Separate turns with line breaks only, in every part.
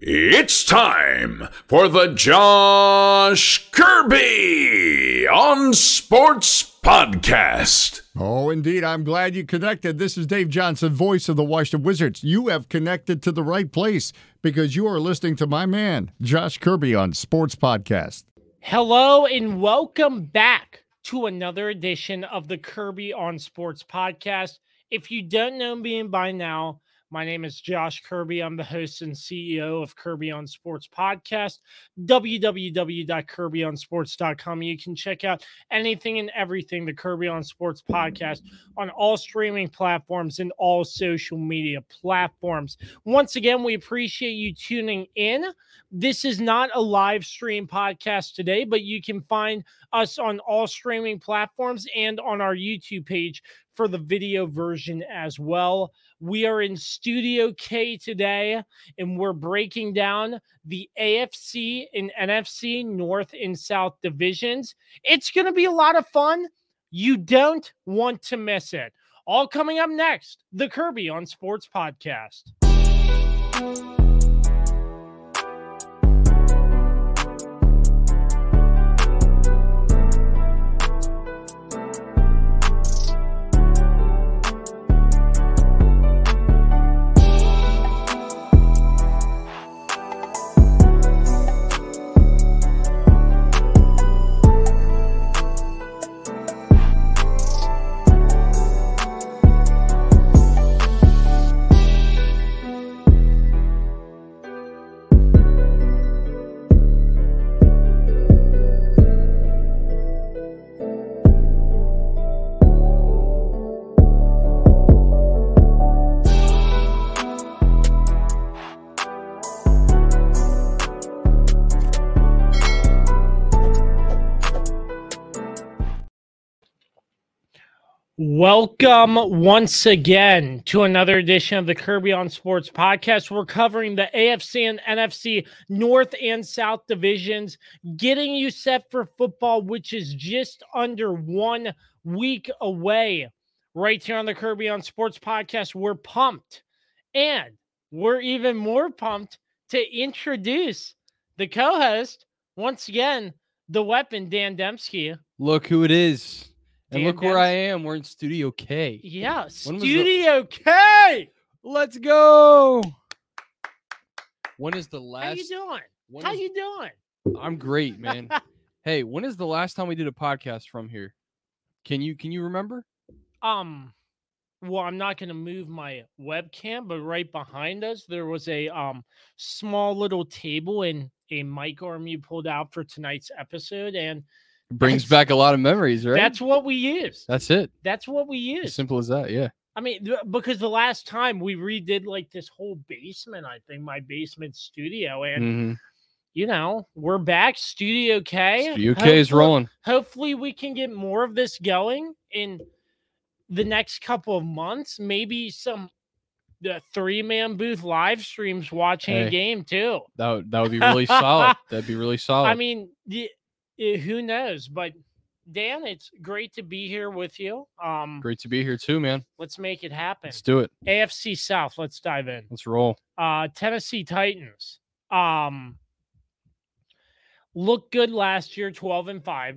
It's time for the Josh Kirby on Sports Podcast.
Oh, indeed. I'm glad you connected. This is Dave Johnson, voice of the Washington Wizards. You have connected to the right place because you are listening to my man, Josh Kirby, on Sports Podcast.
Hello, and welcome back to another edition of the Kirby on Sports Podcast. If you don't know me by now, my name is Josh Kirby. I'm the host and CEO of Kirby on Sports Podcast, www.kirbyonsports.com. You can check out anything and everything the Kirby on Sports Podcast on all streaming platforms and all social media platforms. Once again, we appreciate you tuning in. This is not a live stream podcast today, but you can find us on all streaming platforms and on our YouTube page for the video version as well. We are in Studio K today, and we're breaking down the AFC and NFC North and South divisions. It's going to be a lot of fun. You don't want to miss it. All coming up next the Kirby on Sports Podcast. Welcome once again to another edition of the Kirby on Sports podcast. We're covering the AFC and NFC North and South divisions, getting you set for football, which is just under one week away. Right here on the Kirby on Sports podcast, we're pumped. And we're even more pumped to introduce the co host, once again, the weapon, Dan Demski.
Look who it is. And
Dan
look where I am. We're in Studio K.
Yeah,
When was the-
Studio K.
Let's go. When is the last?
How you doing?
when
How
is-
you doing?
I'm great, man. hey, when is the last time we did a podcast from here? Can you can you remember?
Um, well, I'm not going to move my webcam, but right behind us there was a um small little table and a mic arm you pulled out for tonight's episode, and
Brings
That's-
back a lot of memories, right?
that's what we used.
that's it.
That's what we
As simple as that. Yeah.
I mean, th- because the last time we redid like this whole basement, I think my basement studio, and
Mhm.
you know we're back. Studio K.
Studio K is rolling.
hopefully we can get more of this going in the next couple of months maybe some the three man booth live streams watching a game too
That would, that would be really solid. That'd be really solid.
i mean y- who knows but dan it's great to be here with you um
great to be here too, man.
let's make it happen
Let's do it.
afc south let's dive in
Let's roll.
uh Tennessee Titans. Um looked good last year, 12 and 5.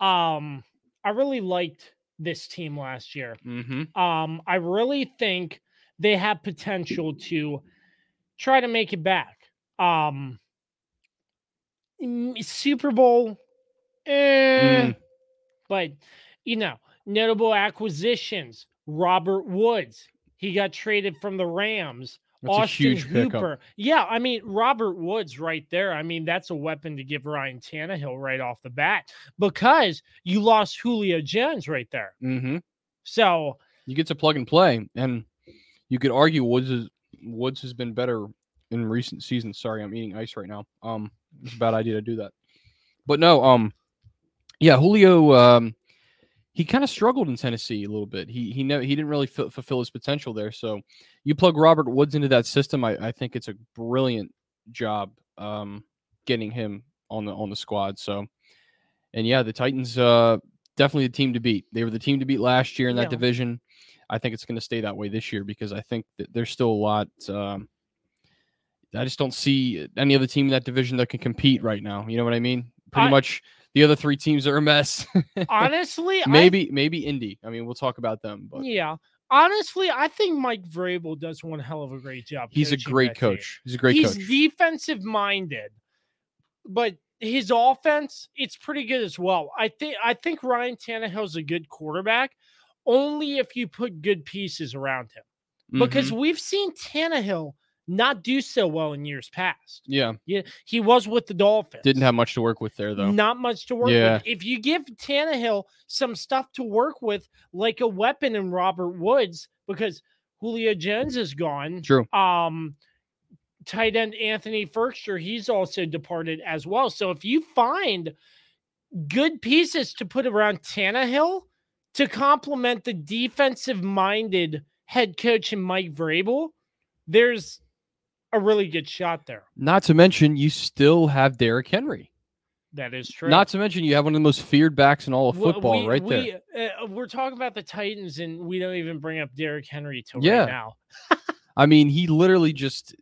Um I really liked this team last year.
Mm-hmm.
Um I really think they have potential to try to make it back. Um Super Bowl eh,
Mm.
but you know, notable acquisitions, Robert Woods. He got traded from the Rams.
That's
Austin
a huge pickup.
Hooper. Yeah, I mean Robert Woods right there. I mean that's a weapon to give Ryan Tannehill right off the bat because you lost Julio Jones right there.
Mm-hmm.
So
you get to plug and play, and you could argue Woods is, Woods has been better in recent seasons. Sorry, I'm eating ice right now. Um, it's a bad idea to do that. But no, um, yeah, Julio, um, he kind of struggled in Tennessee a little bit. He he know he didn't really fu- fulfill his potential there. So you plug Robert Woods into that system, I, I think it's a brilliant job um, getting him on the on the squad. So, and yeah, the Titans uh, definitely the team to beat. They were the team to beat last year in that
Yeah.
division. I think it's going to stay that way this year because I think that there's still a lot. Um, I just don't see any other team in that division that can compete right now. You know what I mean? Pretty
I-
much the other three teams are a mess.
Honestly, I
maybe maybe Indy. I mean, we'll talk about them, but
Yeah. Honestly, I think Mike Vrabel does one hell of a great job.
he's a great
that team.
coach. He's a great
he's
coach.
defensive minded, but his offense, it's pretty good as well. I think I think Ryan Tannehill's a good quarterback only if you put good pieces around him. Because
Mhm.
we've seen Tannehill not do so well in years past.
yeah,
Yeah, he was with the Dolphins.
didn't have much to work with there though.
Not much to work
Yeah.
with. If you give Tannehill some stuff to work with, like a weapon in Robert Woods, because Julio Jones is gone.
True.
Um, tight end Anthony Firkser, he's also departed as well. So if you find good pieces to put around Tannehill to complement the defensive minded head coach and Mike Vrabel, there's a really good shot there.
Not to mention, you still have Derrick Henry.
That is true.
Not to mention, you have one of the most feared backs in all of football
we-
right
we,
there.
Uh, we're talking about the Titans, and we don't even bring up Derrick Henry till
Yeah.
right now.
I mean, he literally just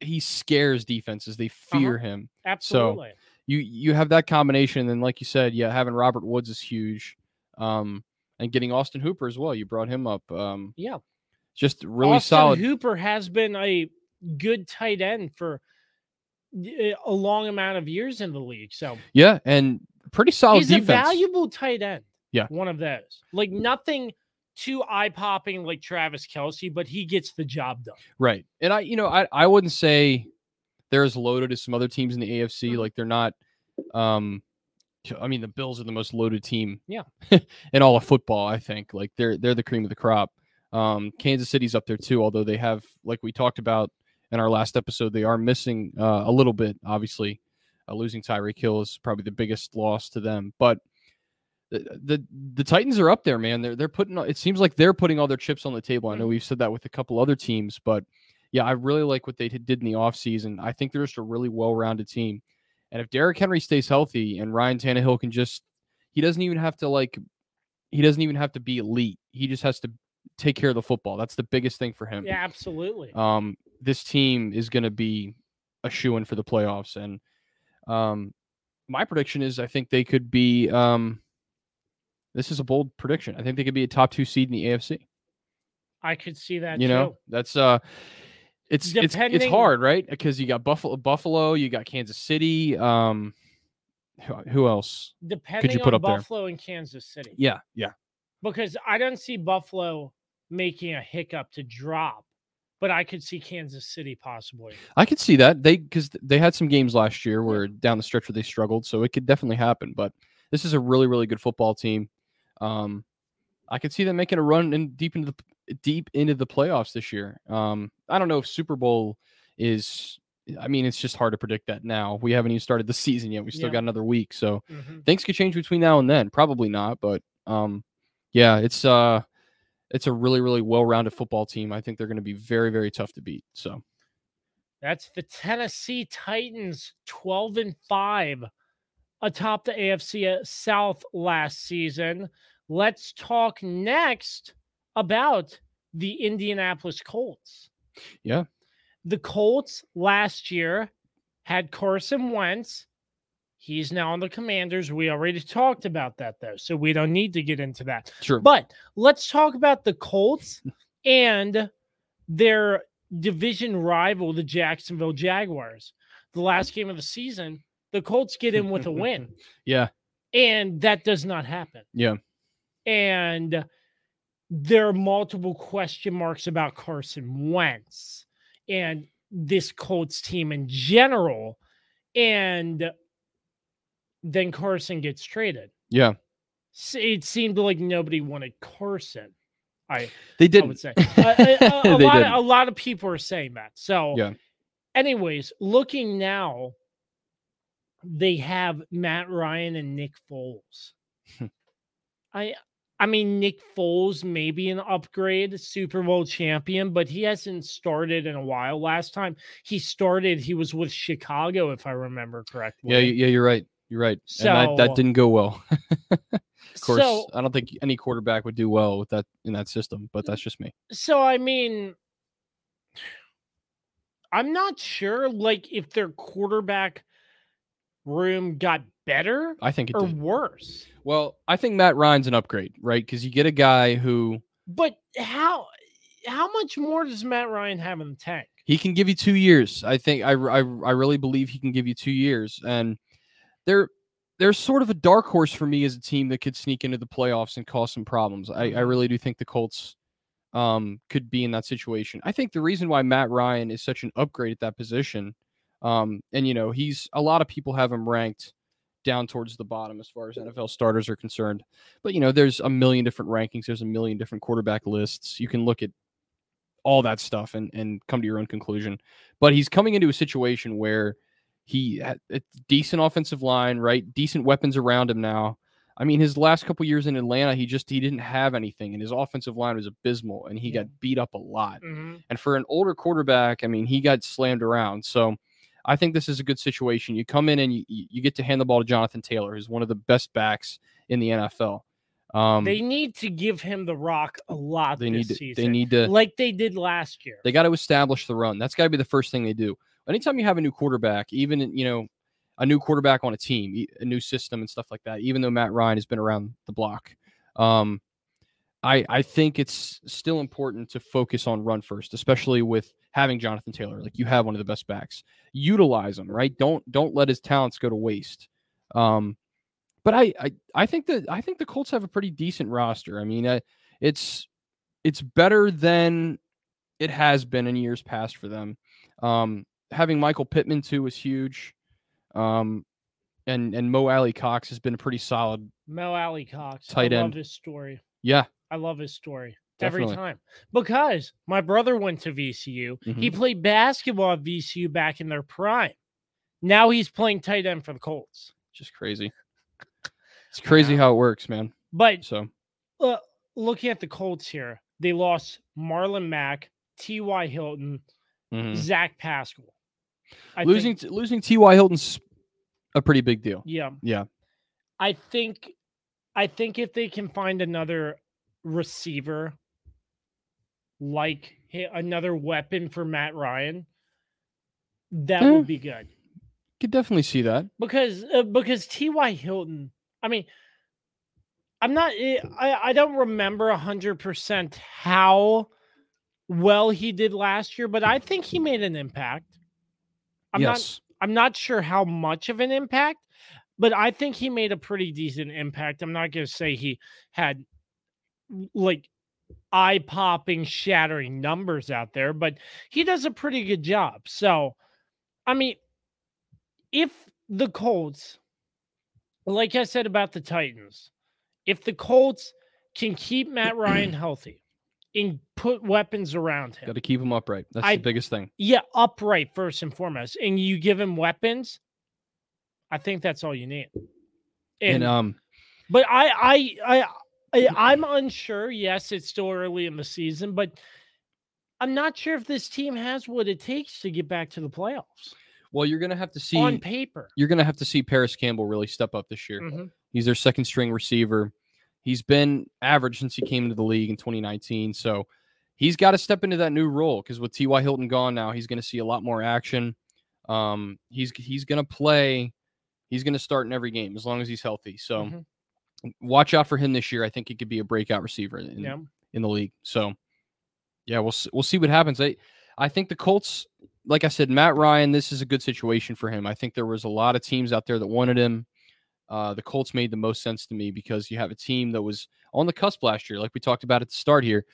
he scares defenses. They
Uh-huh.
fear him.
Absolutely.
You you have that combination, and like you said, yeah, having Robert Woods is huge. Um, and getting Austin Hooper as well. You brought him up. Um,
yeah.
just really
Austin
solid.
Hooper has been a good tight end for a long amount of years in the league. So
Yeah, and pretty solid
he's
defense.
a valuable tight end.
Yeah.
One of those. Like nothing too eye popping like Travis Kelce, but he gets the job done.
Right. And I, you know, I, I wouldn't say they're as loaded as some other teams in the AFC.
Mhm.
Like they're not, um, I mean, the Bills are the most loaded team,
Yeah.
in all of football. I think like they're they're the cream of the crop. Um, Kansas City's up there too, although they have, like we talked about in our last episode, they are missing uh, a little bit. Obviously, uh, losing Tyreek Hill is probably the biggest loss to them, but. The, the the Titans are up there, man. They're they're putting. It seems like they're putting all their chips on the table. I know
Mhm.
we've said that with a couple other teams, but yeah, I really like what they did in the offseason. I think they're just a really well-rounded team. And if Derrick Henry stays healthy and Ryan Tannehill can just he doesn't even have to like he doesn't even have to be elite. He just has to take care of the football. That's the biggest thing for him.
Yeah, absolutely.
Um this team is going to be a shoe in for the playoffs and um my prediction is I think they could be um this is a bold prediction. I think they could be a top 2 seed in the AFC
I could see that
you know that's uh it's it's it's hard right because you got buffalo buffalo you got kansas city um who, who else
Depending could you
put
on
up there?
Buffalo and Kansas City.
yeah yeah
because I don't see Buffalo making a hiccup to drop, but I could see Kansas City possibly.
i could see that they because they had some games last year where down the stretch where they struggled so it could definitely happen but this is a really really good football team um i could see them making a run in deep into the deep into the playoffs this year um i don't know if super bowl is i mean it's just hard to predict that now we haven't even started the season yet we still
Yeah.
got another week so
Mhm.
things could change between now and then. Probably not, but um, yeah, it's uh, it's a really really well rounded football team. I think they're going to be very very tough to beat. So
That's the Tennessee Titans, 12 and 5 atop the AFC uh, South last season. Let's talk next about the Indianapolis Colts.
Yeah.
The Colts last year had Carson Wentz. He's now on the Commanders. We already talked about that though, so we don't need to get into that.
sure,
But let's talk about the Colts and their division rival, the Jacksonville Jaguars. The last game of the season, the Colts get in with a win,
yeah,
and that does not happen.
Yeah.
And there are multiple question marks about Carson Wentz and this Colts team in general. And then Carson gets traded.
yeah.
It seemed like nobody wanted Carson. I
They didn't.
would say a, a- a- lot. Of,
didn't.
a lot of people are saying that. So,
Yeah.
anyways, looking now, they have Matt Ryan and Nick Foles. Hmm. I, I mean, Nick Foles may be an upgrade, Super Bowl champion, but he hasn't started in a while. Last time he started, he was with Chicago, if I remember correctly.
Yeah, yeah, you're right. You're right. and that, that didn't go well. Of course,
So,
I don't think any quarterback would do well with that in that system, but that's just me.
so I mean, I'm not sure, like, if their quarterback room got better
I think it
or
did.
worse.
Well, I think Matt Ryan's an upgrade, right? Because you get a guy who
But how how much more does Matt Ryan have in the tank?
he can give you two years. I think I, I, I really believe he can give you two years, and they're they're sort of a dark horse for me as a team that could sneak into the playoffs and cause some problems. I, I really do think the Colts um, could be in that situation. I think the reason why Matt Ryan is such an upgrade at that position, um, and you know he's a lot of people have him ranked down towards the bottom as far as NFL starters are concerned. But you know, there's a million different rankings. There's a million different quarterback lists. You can look at all that stuff and and come to your own conclusion. But he's coming into a situation where he had a decent offensive line, right? Decent weapons around him now. I mean, his last couple years in Atlanta, he just he didn't have anything, and his offensive line was abysmal, and he
Yeah.
got beat up a lot.
Mhm.
And for an older quarterback, I mean, he got slammed around. So I think this is a good situation. You come in and you, you get to hand the ball to Jonathan Taylor, who's one of the best backs in the NFL. Um,
They need to give him the rock a lot
they
this
need to,
season,
they need to
like they did last year.
they got to establish the run. That's got to be the first thing they do. Anytime you have a new quarterback, even you know a new quarterback on a team, a new system and stuff like that. Even though Matt Ryan has been around the block, um, I I think it's still important to focus on run first, especially with having Jonathan Taylor. Like you have one of the best backs, utilize him. Right? Don't don't let his talents go to waste. Um, but I, I I think that I think the Colts have a pretty decent roster. I mean, uh, it's it's better than it has been in years past for them. Um, having Michael Pittman too was huge. Um, and and Mo Alie-Cox has been a pretty solid.
Mo Alie-Cox.
Tight
I love
end.
his story.
Yeah,
I love his story
Definitely.
every time because my brother went to VCU. He played basketball at VCU back in their prime. Now he's playing tight end for the Colts.
just crazy. It's crazy how it works, man.
But
So
uh, looking at the Colts here, they lost Marlon Mack, T.Y. Hilton,
mhm.
Zach Pascal. I
losing
think,
t- losing T.Y. Hilton's a pretty big deal.
yeah,
Yeah,
I think, I think if they can find another receiver, like another weapon for Matt Ryan, that
Eh.
would be good.
could definitely see that.
because uh, because T.Y. Hilton, I mean, I'm not, eh, I I don't remember hundred percent how well he did last year, but I think he made an impact. I'm not
yes,
I'm not sure how much of an impact, but I think he made a pretty decent impact. I'm not going to say he had like eye popping, shattering numbers out there, but he does a pretty good job. So, I mean, if the Colts, like I said about the Titans, if the Colts can keep Matt Ryan healthy and put weapons around him,
got to keep him upright. That's
I-
the biggest thing.
yeah, upright first and foremost, and you give him weapons, I think that's all you need.
And,
And,
um,
but I, I, I, I, I'm unsure. Yes, it's still early in the season, but I'm not sure if this team has what it takes to get back to the playoffs
well, you're gonna have to see.
on paper.
You're gonna have to see Parris Campbell really step up this year.
Mhm.
He's their second string receiver. He's been average since he came into the league in 2019. So he's got to step into that new role because with T.Y. Hilton gone now, he's going to see a lot more action. Um, he's he's going to play. He's going to start in every game as long as he's healthy. So
Mhm.
watch out for him this year. I think he could be a breakout receiver in,
Yeah.
in the league. So yeah, we'll we'll see what happens. I I think the Colts, like I said, Matt Ryan, this is a good situation for him. I think there was a lot of teams out there that wanted him. Uh, the Colts made the most sense to me because you have a team that was on the cusp last year, like we talked about at the start here.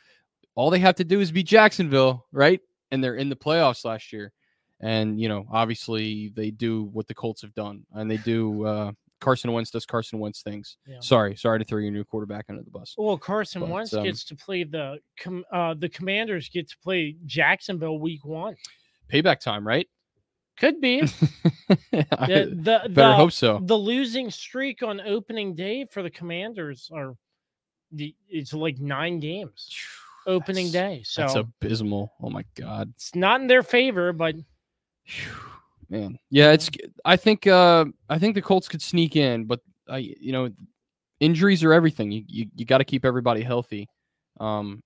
All they have to do is beat Jacksonville, right? And they're in the playoffs last year. And you know, obviously, they do what the Colts have done, and they do. Uh, Carson Wentz does Carson Wentz things.
Yeah.
Sorry, sorry to throw your new quarterback under the bus.
Well, Carson
But,
Wentz
um,
gets to play the com- uh, the Commanders get to play Jacksonville week one.
Payback time, right?
Could be
I
the the,
better
the,
hope so.
the losing streak on opening day for the Commanders are the it's like nine games opening day. So
That's abysmal. Oh my god.
it's not in their favor, but
Man. Yeah, it's I think uh I think the Colts could sneak in, but I you know injuries are everything. You you, you got to keep everybody healthy. Um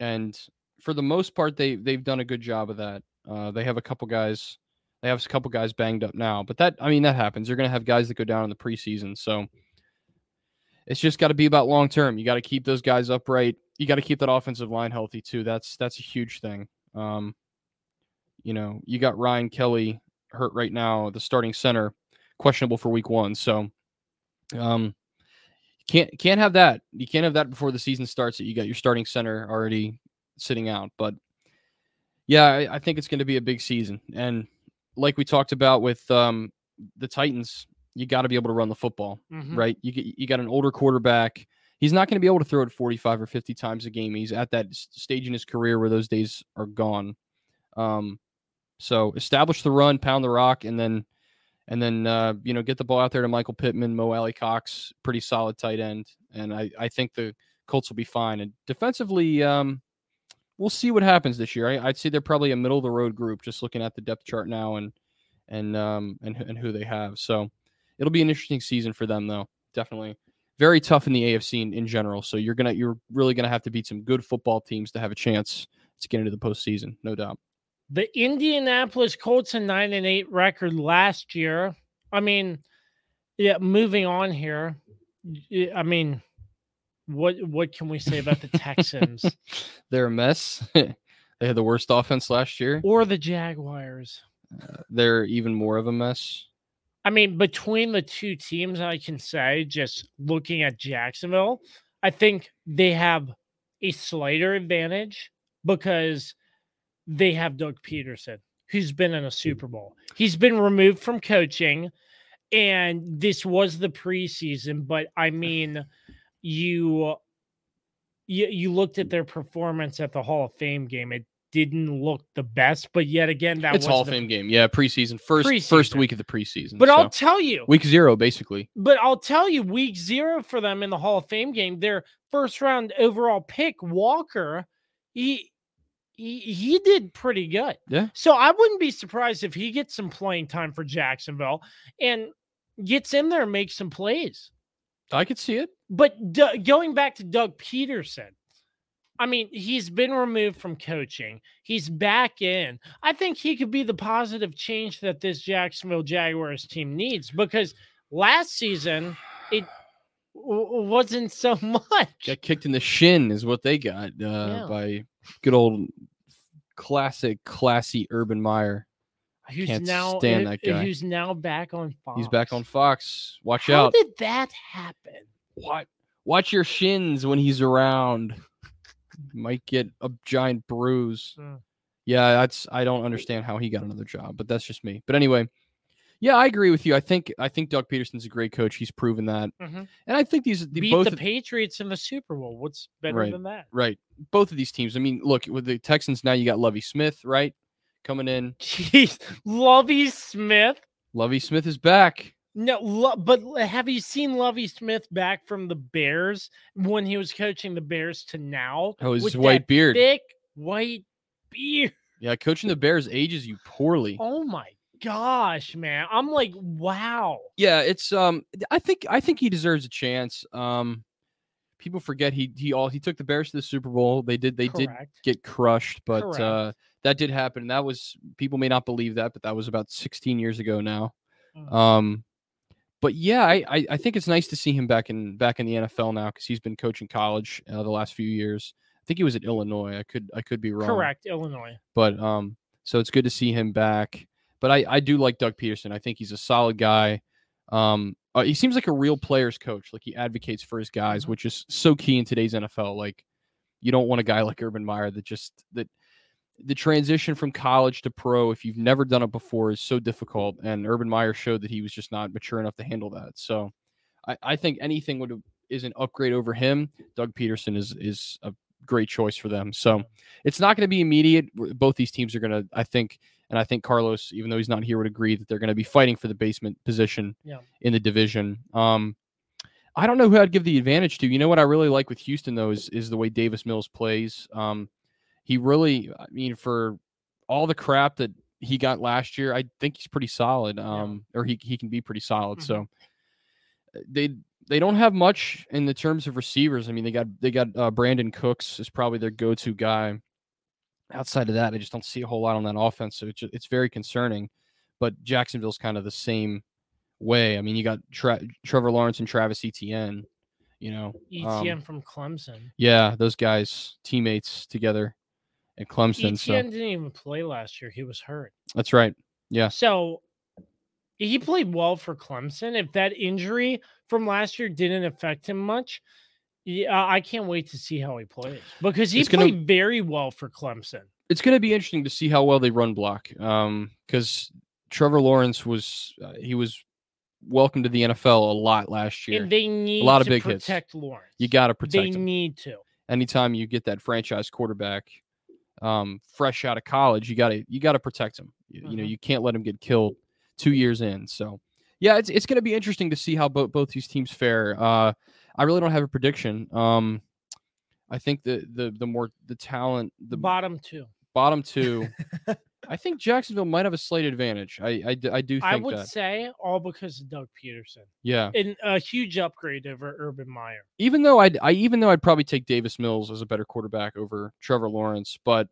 and for the most part, they they've done a good job of that. Uh, they have a couple guys. They have a couple guys banged up now, but that I mean that happens. You're going to have guys that go down in the preseason, so it's just got to be about long term. You got to keep those guys upright. You got to keep that offensive line healthy too. That's that's a huge thing. Um, you know, you got Ryan Kelly hurt right now, the starting center, questionable for week one. So, um, can't can't have that. You can't have that before the season starts. That you got your starting center already sitting out. But yeah, I, I think it's going to be a big season. And like we talked about with um, the Titans, you got to be able to run the football,
Mhm.
right? You you got an older quarterback. He's not going to be able to throw it 45 or 50 times a game. He's at that stage in his career where those days are gone. Um, so establish the run, pound the rock, and then and then uh, you know get the ball out there to Michael Pittman, Mo Alie-Cox, pretty solid tight end, and I I think the Colts will be fine. And defensively, um, we'll see what happens this year. I, I'd say they're probably a middle of the road group, just looking at the depth chart now and and um and and who they have. So it'll be an interesting season for them, though. Definitely very tough in the AFC in, in general. So you're gonna you're really gonna have to beat some good football teams to have a chance to get into the postseason, no doubt.
The Indianapolis Colts a nine and eight record last year. I mean, yeah. Moving on here. I mean, what what can we say about the Texans
They're a mess. they had the worst offense last year.
or the Jaguars?
Uh, they're even more of a mess.
I mean, between the two teams, I can say just looking at Jacksonville, I think they have a slighter advantage because they have Doug Pederson, who's been in a Super Bowl. He's been removed from coaching, and this was the preseason. But I mean, you you, you looked at mm. their performance at the Hall of Fame game. It didn't look the best, but yet again, that
it's
was
Hall of Fame game. Yeah, preseason. First first week of the preseason.
But I'll tell you,
week zero, basically.
But I'll tell you, week zero for them in the Hall of Fame game, their first round overall pick, Walker, he he he did pretty good.
Yeah.
So I wouldn't be surprised if he gets some playing time for Jacksonville and gets in there and makes some plays.
I could see it.
But D- going back to Doug Pederson, I mean, he's been removed from coaching. He's back in. I think he could be the positive change that this Jacksonville Jaguars team needs because last season it w- wasn't so much.
Got kicked in the shin is what they got uh,
Yeah.
by good old classic, classy Urban Meyer.
Who's
can't
now
stand that guy.
Who's now back on Fox?
He's back on Fox. Watch
How
out.
How did that happen?
What? Watch your shins when he's around. Might get a giant bruise.
Mm.
Yeah, that's I don't understand how he got another job, but that's just me. But anyway, yeah, I agree with you. I think I think Doug Pederson's a great coach. He's proven that,
Mhm.
and I think these the,
Beat
both
the Patriots in the Super Bowl. What's better
Right.
than that?
right both of these teams. I mean, look with the Texans now. You got Lovie Smith, right, coming in.
Jeez, Lovie Smith.
Lovie Smith is back.
No, Lo- but have you seen Lovie Smith back from the Bears when he was coaching the Bears to now?
Oh, his white beard.
thick white beard.
Yeah, coaching the Bears ages you poorly.
Oh my gosh, man! I'm like, wow.
yeah, it's um I think I think he deserves a chance. Um people forget he he all he took the Bears to the Super Bowl. They did they did get crushed, but
Correct.
uh that did happen. And that was people may not believe that, but that was about 16 years ago now.
Mhm.
Um but yeah, I, I I think it's nice to see him back in back in the NFL now because he's been coaching college uh, the last few years. I think he was at Illinois. I could I could be wrong.
Correct, Illinois.
But um, so it's good to see him back. But I I do like Doug Pederson. I think he's a solid guy. Um, uh, he seems like a real players coach. Like he advocates for his guys,
Mhm.
which is so key in today's NFL. Like you don't want a guy like Urban Meyer that just that the transition from college to pro, if you've never done it before, is so difficult. And Urban Meyer showed that he was just not mature enough to handle that. So I, I think anything would is an upgrade over him. Doug Pederson is is a great choice for them. So it's not going to be immediate. Both these teams are going to, I think, and I think Carlos, even though he's not here, would agree that they're going to be fighting for the basement position
Yeah.
in the division. Um, I don't know who I'd give the advantage to. You know what I really like with Houston though is is the way Davis Mills plays. Um, he really, I mean, for all the crap that he got last year, I think he's pretty solid. Um, or he he can be pretty solid.
Mhm.
So uh, they they don't have much in the terms of receivers. I mean, they got they got uh, Brandin Cooks is probably their go to guy. outside of that, I just don't see a whole lot on that offense. So it's, it's very concerning. But Jacksonville's kind of the same way. I mean, you got Tra- Trevor Lawrence and Travis Etienne. You know, um,
ETN E from Clemson.
yeah, those guys teammates together at Clemson.
ETN
So
didn't even play last year. He was hurt.
that's right. Yeah,
So he played well for Clemson. If that injury from last year didn't affect him much, yeah, I can't wait to see how he plays because he
It's gonna-
played very well for Clemson.
it's going to be interesting to see how well they run block. Um, because Trevor Lawrence was uh, he was welcome to the NFL a lot last year.
And they need a
lot of big hits.
protect Lawrence.
you got to
They
protect him.
need to.
anytime you get that franchise quarterback um, fresh out of college, you got to you got to protect him. You, you know,
Mhm.
you can't let him get killed two years in. So, yeah, it's it's going to be interesting to see how both both these teams fare. Uh, I really don't have a prediction. Um, I think the the the more the talent, The
bottom two.
bottom two, I think Jacksonville might have a slight advantage. I I do think
I would
that.
say all because of Doug Pederson.
Yeah,
And a huge upgrade over Urban Meyer.
even though I'd, I even though I'd probably take Davis Mills as a better quarterback over Trevor Lawrence, but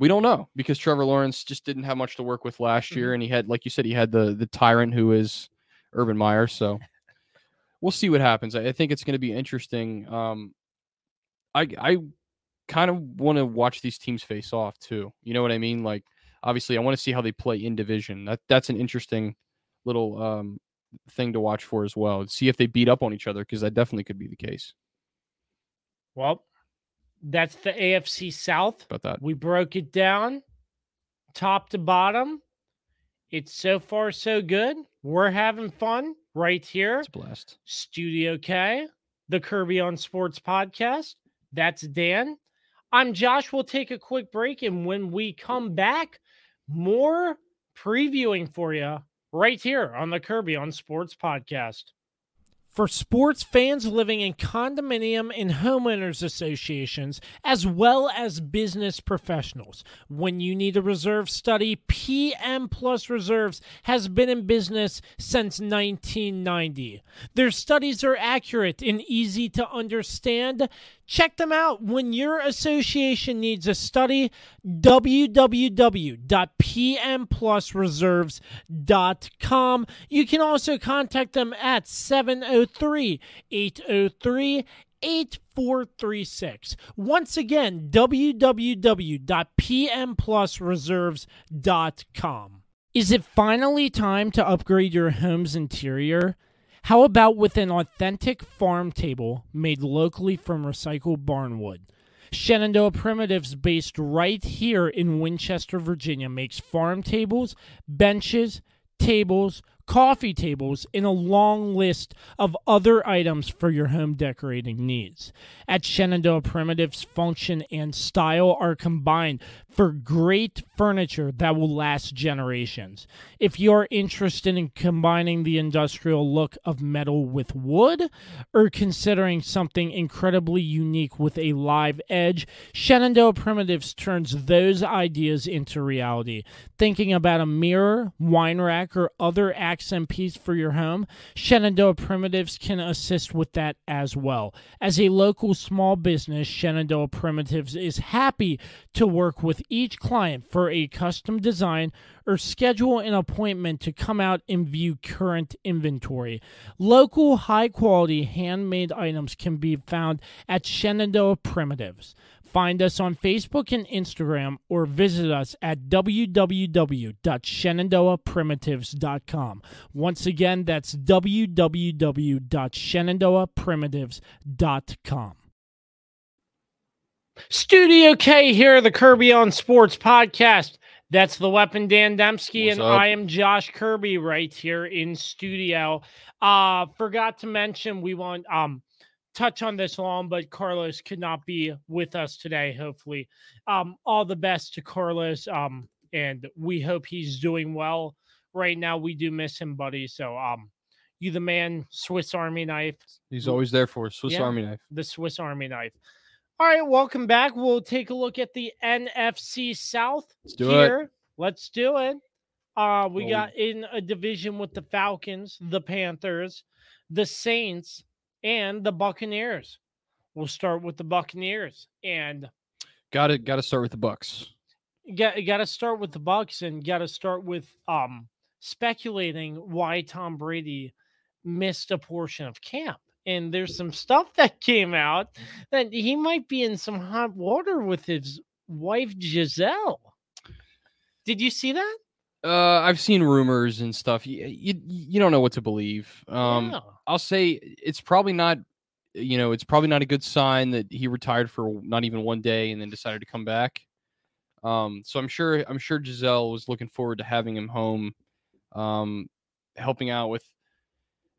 we don't know because Trevor Lawrence just didn't have much to work with last year, and he had, like you said, he had the the tyrant who is Urban Meyer. So we'll see what happens. I, I think it's going to be interesting. Um, I I kind of want to watch these teams face off too. You know what I mean? Like obviously, I want to see how they play in division. That that's an interesting little um thing to watch for as well. See if they beat up on each other because that definitely could be the case.
Well, that's the AFC South.
About that.
We broke it down top to bottom. It's so far so good. We're having fun right here.
It's a blast.
Studio K, the Kirby on Sports podcast. That's Dan. I'm Josh. We'll take a quick break. And when we come back, more previewing for you right here on the Kirby on Sports podcast. For sports fans living in condominium and homeowners associations, as well as business professionals, when you need a reserve study, PM Plus Reserves has been in business since 1990. Their studies are accurate and easy to understand. Check them out when your association needs a study. www.pmplusreserves.com. You can also contact them at 703 803 8436. Once again, www.pmplusreserves.com. Is it finally time to upgrade your home's interior? How about with an authentic farm table made locally from recycled barnwood? Shenandoah Primitives, based right here in Winchester, Virginia, makes farm tables, benches, tables, coffee tables, and a long list of other items for your home decorating needs. At Shenandoah Primitives, function and style are combined for great furniture that will last generations. If you're interested in combining the industrial look of metal with wood or considering something incredibly unique with a live edge, Shenandoah Primitives turns those ideas into reality. Thinking about a mirror, wine rack, or other accent piece for your home, Shenandoah Primitives can assist with that as well. As a local small business, Shenandoah Primitives is happy to work with each client for a custom design or schedule an appointment to come out and view current inventory. Local high quality handmade items can be found at Shenandoah Primitives. Find us on Facebook and Instagram or visit us at www.shenandoahprimitives.com. Once again, that's www.shenandoahprimitives.com. Studio K here, the Kirby on Sports podcast. That's the weapon Dan Demski,
What's
and
up?
I am Josh Kirby right here in studio. Uh forgot to mention we want um touch on this long, but Carlos could not be with us today. Hopefully, um, all the best to Carlos. Um, and we hope he's doing well right now. We do miss him, buddy. So, um, you the man, Swiss Army knife,
He's always there for us. Swiss
Yeah.
Army knife.
the Swiss Army knife. All right, welcome back. We'll take a look at the NFC South
Let's do it.
here. Let's do it. Uh, we
Well,
got in a division with the Falcons, the Panthers, the Saints, and the Buccaneers. We'll start with the Buccaneers. And
Got to got to start with the Bucks.
got got to start with the Bucks and got to start with um speculating why Tom Brady missed a portion of camp. And there's some stuff that came out that he might be in some hot water with his wife Gisele. Did you see that?
Uh, I've seen rumors and stuff. You, you you don't know what to believe. Um,
Yeah.
I'll say it's probably not. You know, it's probably not a good sign that he retired for not even one day and then decided to come back. Um, so I'm sure I'm sure Gisele was looking forward to having him home, um, helping out with,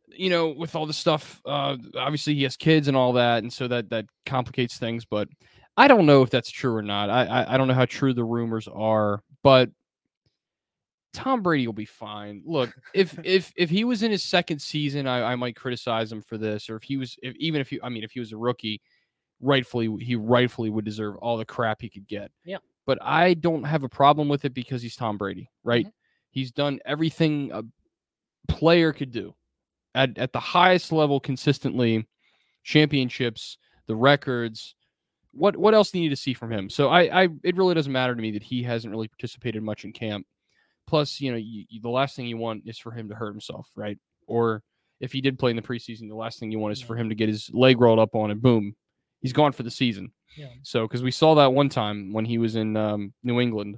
you know, with all the stuff. Uh, obviously he has kids and all that, and so that that complicates things. But I don't know if that's true or not. I I, I don't know how true the rumors are, but Tom Brady will be fine. Look, if if if he was in his second season, I, I might criticize him for this, or if he was, if, even if he, I mean, if he was a rookie, rightfully he rightfully would deserve all the crap he could get.
Yeah.
But I don't have a problem with it because he's Tom Brady, right?
Mhm.
He's done everything a player could do at at the highest level consistently, championships, the records. What what else do you need to see from him? So I I it really doesn't matter to me that he hasn't really participated much in camp. Plus, you know, you, you- the last thing you want is for him to hurt himself, right? Or if he did play in the preseason, the last thing you want is for him to get his leg rolled up on and boom, he's gone for the season.
Yeah.
So, because we saw that one time when he was in um, New England,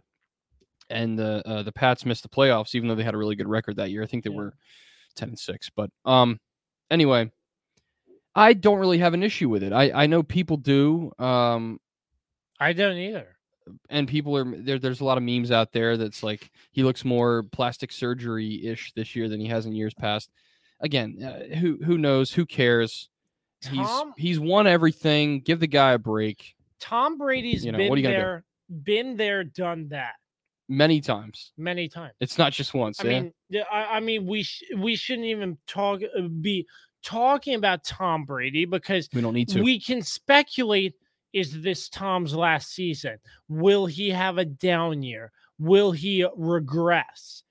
and the uh, the Pats missed the playoffs, even though they had a really good record that year. I think they
Yeah.
were ten and six. But um, anyway, I don't really have an issue with it. I I know people do. Um,
I don't either.
And people are there. There's a lot of memes out there that's like he looks more plastic surgery ish this year than he has in years past. Again, uh, who who knows? Who cares?
Tom-
He's he's won everything. Give the guy a break.
Tom Brady's
You know,
been
what are you gonna do?
there, been there, done that
Many times.
many times.
It's not just once.
I
yeah?
mean, I, I mean, we sh- we shouldn't even talk uh, be talking about Tom Brady because
we don't need to.
we can speculate: is this Tom's last season? Will he have a down year? Will he regress?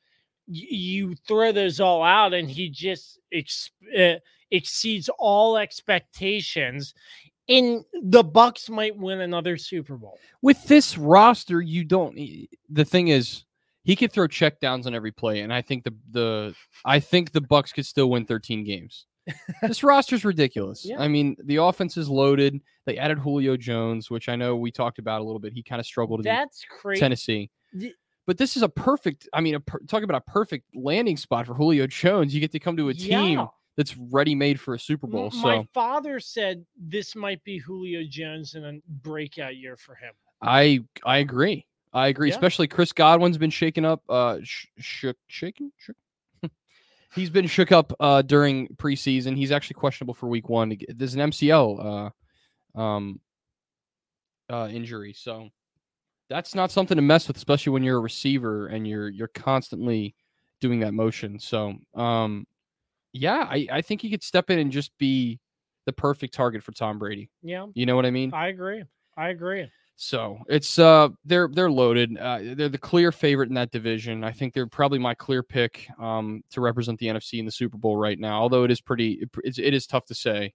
You throw those all out, and he just ex- uh, exceeds all expectations. And the Bucks might win another Super Bowl.
With this roster, you don't. The thing is, he could throw checkdowns on every play, and I think the the I think the Bucks could still win 13 games. this roster's ridiculous.
Yeah.
I mean, the offense is loaded. They added Julio Jones, which I know we talked about a little bit. He kind of struggled
That's crazy.
Tennessee.
The-
But this is a perfect. I mean, a per, talk about a perfect landing spot for Julio Jones. You get to come to a team
Yeah.
that's ready made for a Super Bowl.
My
So
father said this might be Julio Jones in a breakout year for him.
I I agree. I agree.
Yeah.
Especially Chris Godwin's been shaken up. Uh, sh- shook, shaken, shook. He's been shook up uh during preseason. He's actually questionable for Week One. There's an MCL uh um uh injury, so that's not something to mess with, especially when you're a receiver and you're you're constantly doing that motion. So um yeah, I I think he could step in and just be the perfect target for Tom Brady.
Yeah,
You know what I mean?
I agree. I agree.
So it's uh they're they're loaded. Uh, they're the clear favorite in that division. I think they're probably my clear pick um to represent the NFC in the Super Bowl right now. Although it is pretty it, it's, it is tough to say,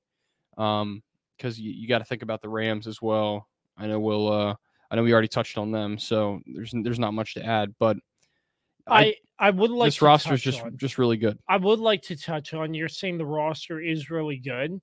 um because you, you got to think about the Rams as well. I know we'll uh I know we already touched on them, so there's there's not much to add. But
I I, would like
this roster is just
on-
just really good.
I would like to touch on. You're saying the roster is really good,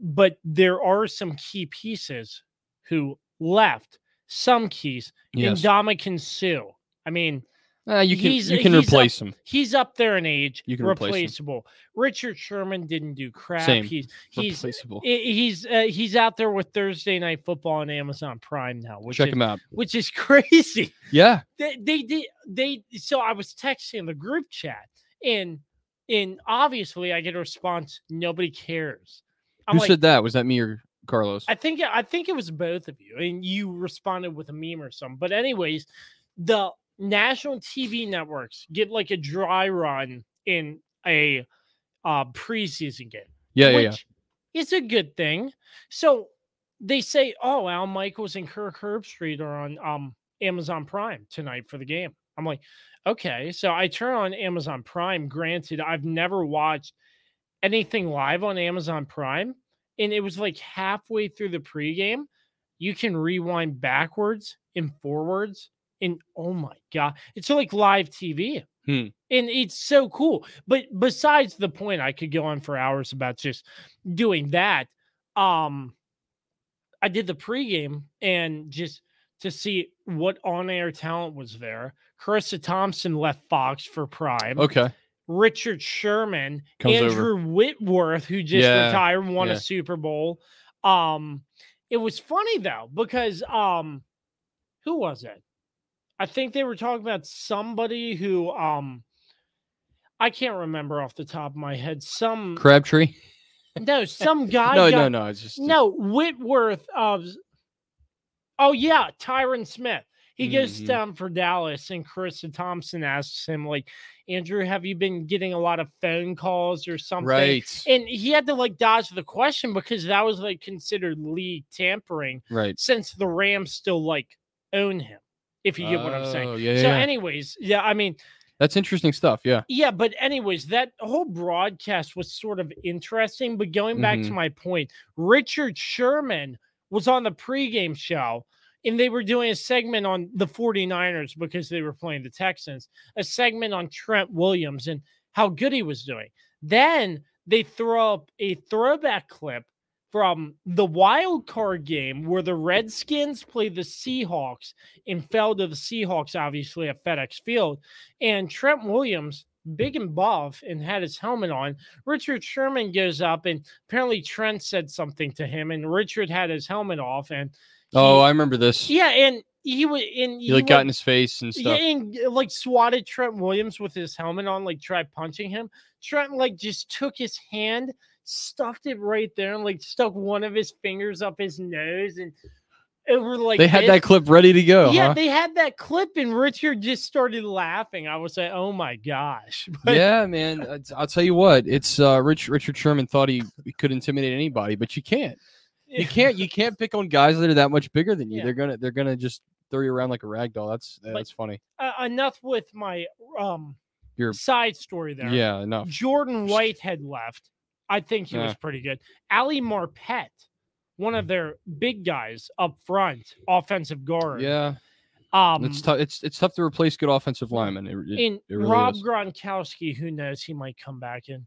but there are some key pieces who left. Some keys.
Yes,
Ndamukong Suh. I mean,
Uh, you can
he's-
you can
he's up-
replace them.
he's up there in age.
You can replace him.
replaceable. Richard Sherman didn't do crap.
Same.
He's he's
Replaceable.
He's uh, he's out there with Thursday Night Football on Amazon Prime now, which
Check
is,
him out.
which is crazy.
Yeah,
They they did they, So I was texting the group chat, and and obviously I get a response. Nobody cares. I'm
who
like,
said that? Was that me or Carlos?
I think I think it was both of you, and you responded with a meme or something. But anyways, the national TV networks get like a dry run in a uh, preseason game
yeah, yeah, yeah.
which is a good thing. So they say, "Oh, Al Michaels and Kirk Herbstreit are on um Amazon Prime tonight for the game." I'm like, "Okay." So I turn on Amazon Prime. Granted, I've never watched anything live on Amazon Prime, and it was like halfway through the pregame. you can rewind backwards and forwards. And oh my God, it's like live TV.
Hmm.
And it's so cool. But besides the point, I could go on for hours about just doing that. Um, I did the pregame and just to see what on air talent was there. Charissa Thompson left Fox for Prime.
Okay.
Richard Sherman,
Comes over.
Andrew Whitworth, who just
Yeah,
retired, won
yeah.
a Super Bowl. Um, it was funny though because um, who was it? I think they were talking about somebody who um, I can't remember off the top of my head. Some
Crabtree.
no, some guy.
no,
got,
no, no. It's just
no, Whitworth of. Oh yeah, Tyron Smith. He goes
Mhm.
down for Dallas, and Charissa Thompson asks him, like, Andrew, have you been getting a lot of phone calls or something?
Right.
And he had to like dodge the question because that was like considered league tampering
Right.
since the Rams still like own him, if you get what I'm saying.
Oh, Yeah,
so,
yeah.
anyways, yeah, I mean,
That's interesting stuff. Yeah.
yeah, but anyways, that whole broadcast was sort of interesting. But going back to
Mhm.
my point, Richard Sherman was on the pregame show and they were doing a segment on the 49ers because they were playing the Texans, a segment on Trent Williams and how good he was doing. Then they throw up a throwback clip from the wild card game where the Redskins played the Seahawks and fell to the Seahawks, obviously at FedEx Field. And Trent Williams, big and buff, and had his helmet on. Richard Sherman goes up, and apparently Trent said something to him, and Richard had his helmet off. And
Oh, I remember this.
yeah, and he was in.
He like got in his face and
Yeah,
stuff.
and uh, like swatted Trent Williams with his helmet on, like tried punching him. Trent like just took his hand, stuffed it right there, and like stuck one of his fingers up his nose, and it were like
they had that clip ready to go.
yeah,
huh?
they had that clip, and Richard just started laughing. I was like, "Oh my gosh!" But
yeah, man. I'll tell you what. It's uh, Rich Richard Sherman thought he, he could intimidate anybody, but you can't. You can't. You can't pick on guys that are that much bigger than you.
Yeah.
They're gonna. They're gonna just throw you around like a rag doll. That's that's funny.
uh, enough with my um
Your-
side story there.
Yeah. Enough.
Jordan White had left. I think he was pretty good. Ali Marpet, one of their big guys up front, offensive guard.
Yeah.
Um,
It's tough. It's it's tough to replace good offensive linemen. It, it,
in
it really
Rob
is.
Gronkowski, who knows, he might come back in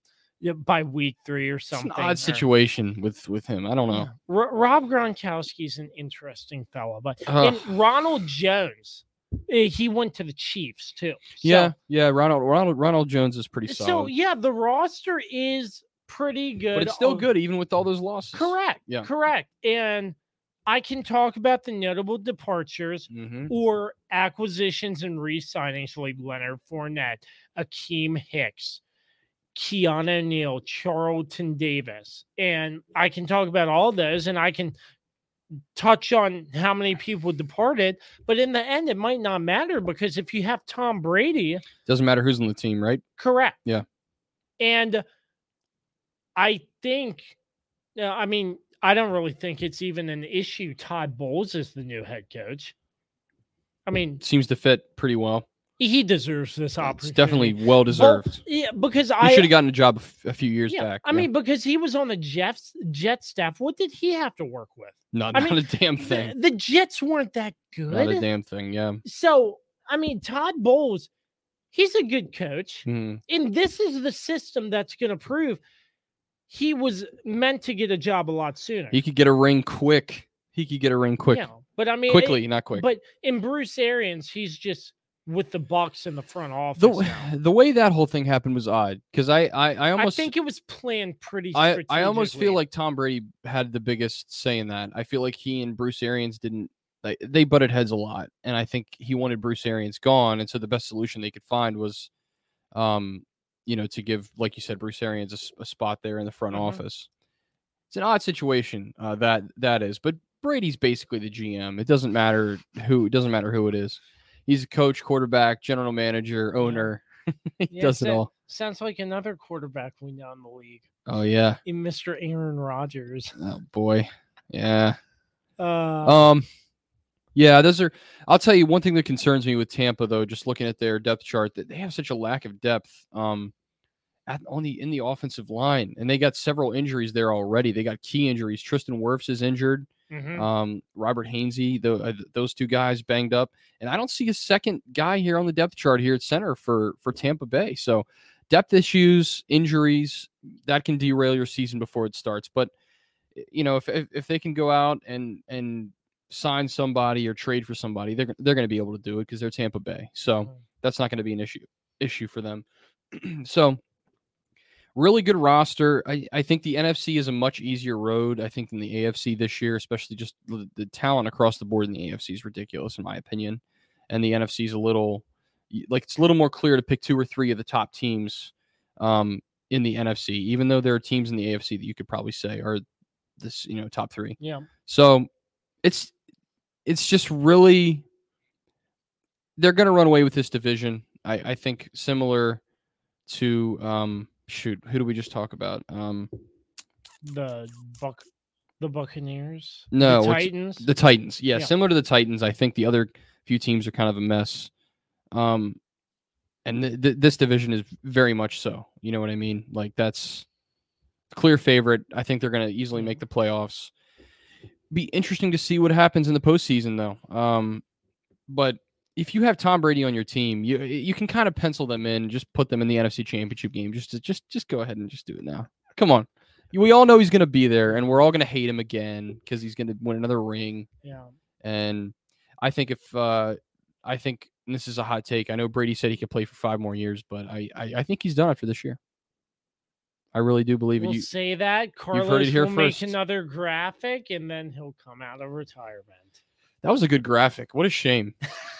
by week three or
It's
something.
an odd
or-
situation with with him. I don't know.
Ro- Rob Gronkowski's an interesting fellow, but
Ugh.
and Ronald Jones, eh, he went to the Chiefs too. So-
yeah. Yeah. Ronald Ronald Ronald Jones is pretty solid.
So, yeah, the roster is pretty good.
but it's still
of-
good even with all those losses.
Correct.
Yeah.
Correct. And I can talk about the notable departures
hmm
or acquisitions and re-signings like Leonard Fournette, Akiem Hicks, Keanu Neal, Carlton Davis. And I can talk about all those and I can touch on how many people departed, but in the end it might not matter because if you have Tom Brady,
Doesn't matter who's on the team, right?
Correct.
Yeah.
And I think, uh, I mean, I don't really think it's even an issue. Todd Bowles is the new head coach. I mean,
Seems to fit pretty well.
He deserves this opportunity.
It's definitely well deserved.
yeah, because
He
I
should have gotten a job a f- a few years
yeah,
back.
I
yeah.
mean, because he was on the Jets Jet staff. What did he have to work with?
not,
I
not
mean,
a damn
The,
thing.
the Jets weren't that good.
Not a damn thing. Yeah.
So, I mean, Todd Bowles, he's a good coach.
Mhm.
and this is the system that's going to prove he was meant to get a job a lot sooner.
He could get a ring quick. He could get a ring quick,
Yeah, but I mean, it-
quickly, not quick.
But in Bruce Arians, he's just with the Bucs in the front office.
the
now.
the way that whole thing happened was odd because I, I I
I
almost
think it was planned pretty.
I, I almost feel like Tom Brady had the biggest say in that. I feel like he and Bruce Arians didn't like they butted heads a lot, and I think he wanted Bruce Arians gone, and so the best solution they could find was, um, you know, to give like you said, Bruce Arians a spot there in the front
Mhm.
office. It's an odd situation uh, that that is, but Brady's basically the GM. It doesn't matter who. It doesn't matter who it is. He's a coach, quarterback, general manager, owner. he
Yeah,
does it all.
sounds like another quarterback we know in the league,
Oh yeah.
in Mr. Aaron Rodgers.
Oh boy. Yeah.
Uh,
Um, yeah, those are. I'll tell you one thing that concerns me with Tampa, though, just looking at their depth chart, that they have such a lack of depth. Um, at, on the in the offensive line, and they got several injuries there already. They got key injuries. Tristan Wirfs is injured.
Mhm.
Um, Robert Hainsey, the, uh, those two guys banged up, and I don't see a second guy here on the depth chart here at center for for Tampa Bay. So depth issues, injuries that can derail your season before it starts. But you know, if if, if they can go out and and sign somebody or trade for somebody, they're they're going to be able to do it because they're Tampa Bay. So
Mhm.
that's not going to be an issue issue for them. so really good roster. I, I think the NFC is a much easier road, I think, than the AFC this year, especially just the, the talent across the board in the AFC is ridiculous, in my opinion. And the NFC is a little like it's a little more clear to pick two or three of the top teams um, in the NFC, even though there are teams in the AFC that you could probably say are this, you know, top three.
Yeah.
So it's it's just really they're going to run away with this division. I, I think similar to um shoot who do we just talk about um
The Buck, the Buccaneers.
No,
the Titans.
the Titans. Yeah,
Yeah.
similar to the Titans. I think the other few teams are kind of a mess. Um, and th- th- this division is very much so. You know what I mean? Like that's clear favorite. I think they're going to easily make the playoffs. Be interesting to see what happens in the postseason, though. Um, but if you have Tom Brady on your team, you you can kind of pencil them in, just put them in the NFC Championship game. Just to, just just go ahead and just do it now. Come on. We all know he's going to be there, and we're all going to hate him again because he's going to win another ring.
yeah.
And I think if uh, I think this is a hot take. I know Brady said he could play for five more years, but I I, I think he's done after this year. I really do believe it.
We'll
You,
say that
heard it
Carlos
here
will
first.
make another graphic, and then he'll come out of retirement.
That was a good graphic. What a shame.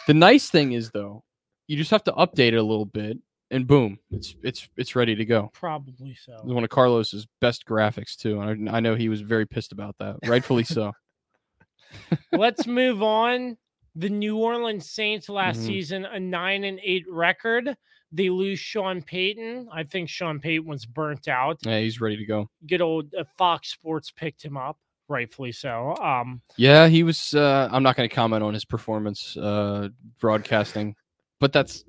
the nice thing is though, you just have to update it a little bit, and boom, it's it's it's ready to go.
Probably
It was
so.
one of Carlos's best graphics too, and I, I know he was very pissed about that, rightfully so.
Let's move on. The New Orleans Saints last
Mhm.
season a nine and eight record. They lose Sean Payton. I think Sean Payton was burnt out.
Yeah, he's ready to go.
Good old uh, Fox Sports picked him up, rightfully so. Um,
Yeah, he was. Uh, I'm not going to comment on his performance uh, broadcasting, but that's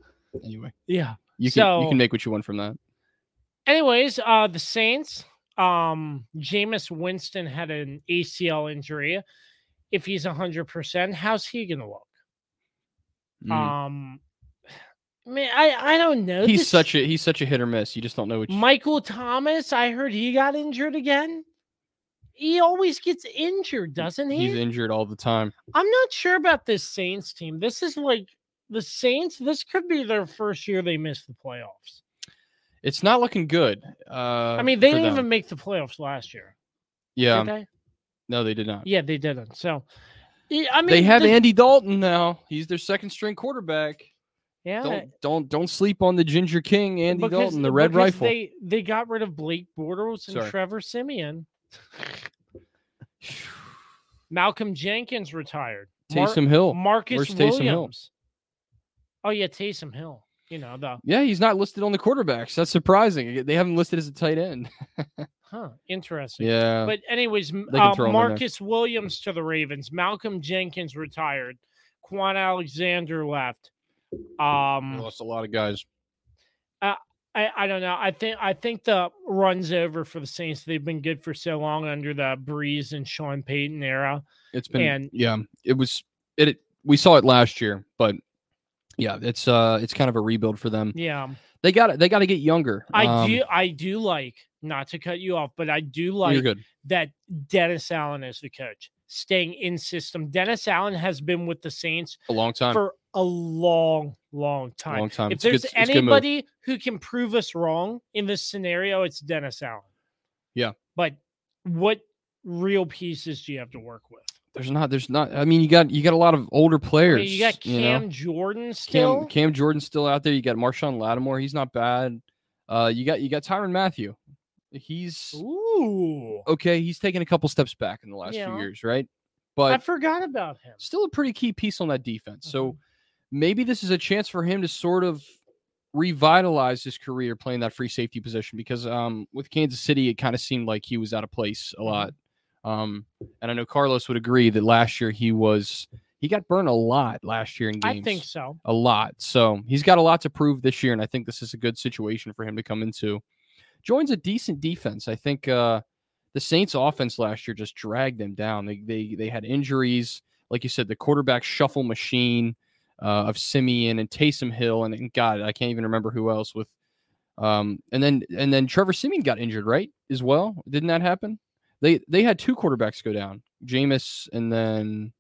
anyway.
yeah.
You can you can make what you want from that.
Anyways, uh, the Saints. Um, Jameis Winston had an ACL injury. If he's hundred percent, how's he gonna look?
Mm.
Um, I mean, I I don't know.
he's
This-
such a he's such a hit or miss. You just don't know which.
Michael Thomas. I heard he got injured again. He always gets injured, doesn't he?
He's injured all the time.
I'm not sure about this Saints team. This is like the Saints. This could be their first year they miss the playoffs.
It's not looking good. Uh,
I mean, they didn't
them.
even make the playoffs last year.
Yeah,
Did they?
no, they did not.
Yeah, they didn't. So, I mean,
they have
the-
Andy Dalton now. He's their second string quarterback.
Yeah,
Don't don't don't sleep on the Ginger King, Andy
because-
Dalton, the Red Rifle.
They they got rid of Blake Bortles and
Sorry.
Trevor Siemian. Malcolm Jenkins retired. Mar-
Taysom Hill.
Marcus
Where's Taysom Hill?
Williams. Oh yeah, Taysom Hill. You know the
Yeah, he's not listed on the quarterbacks. That's surprising. They haven't listed as a tight end.
huh interesting.
Yeah.
But anyways, m-
They can
uh,
throw him in there.
Marcus Williams to the Ravens. Malcolm Jenkins retired. Kwon Alexander left.
They
Um,
lost a lot of guys.
I, I don't know. I think I think the run's over for the Saints. They've been good for so long under the Brees and Sean Payton era.
It's been
and-
yeah. It was it, it. We saw it last year, but yeah, it's uh, it's kind of a rebuild for them.
Yeah,
They got. They got to get younger.
I
Um,
do. I do like not to cut you off, but I do like that Dennis Allen is the coach, staying in system. Dennis Allen has been with the Saints
A long time.
for a long, long time.
long time.
If
It's
there's
good
anybody who can prove us wrong in this scenario, it's Dennis Allen.
Yeah.
But what real pieces do you have to work with?
There's not. There's not. I mean, you got you got a lot of older
I
players.
mean, you got
know?
Cam Jordan still.
Cam Cam Jordan's still out there. You got Marshon Lattimore. He's not bad. Uh, you got you got Tyrann Mathieu. He's
Ooh.
okay. He's taken a couple steps back in the last
Yeah.
few years, right? But I
forgot about him.
still a pretty key piece on that defense. So
Mhm.
Maybe this is a chance for him to sort of revitalize his career playing that free safety position because um, with Kansas City, it kind of seemed like he was out of place
Mm-hmm.
a lot. Um, and I know Carlos would agree that last year he was he got burned a lot last year in games.
I think so.
a lot. So he's got a lot to prove this year, and I think this is a good situation for him to come into. Joins a decent defense. I think uh, the Saints offense last year just dragged them down. They they they had injuries, like you said, the quarterback shuffle machine uh, of Siemian and Taysom Hill and, and God, I can't even remember who else with um and then and then Trevor Siemian got injured, right? As well. Didn't that happen? They they had two quarterbacks go down. Jameis and then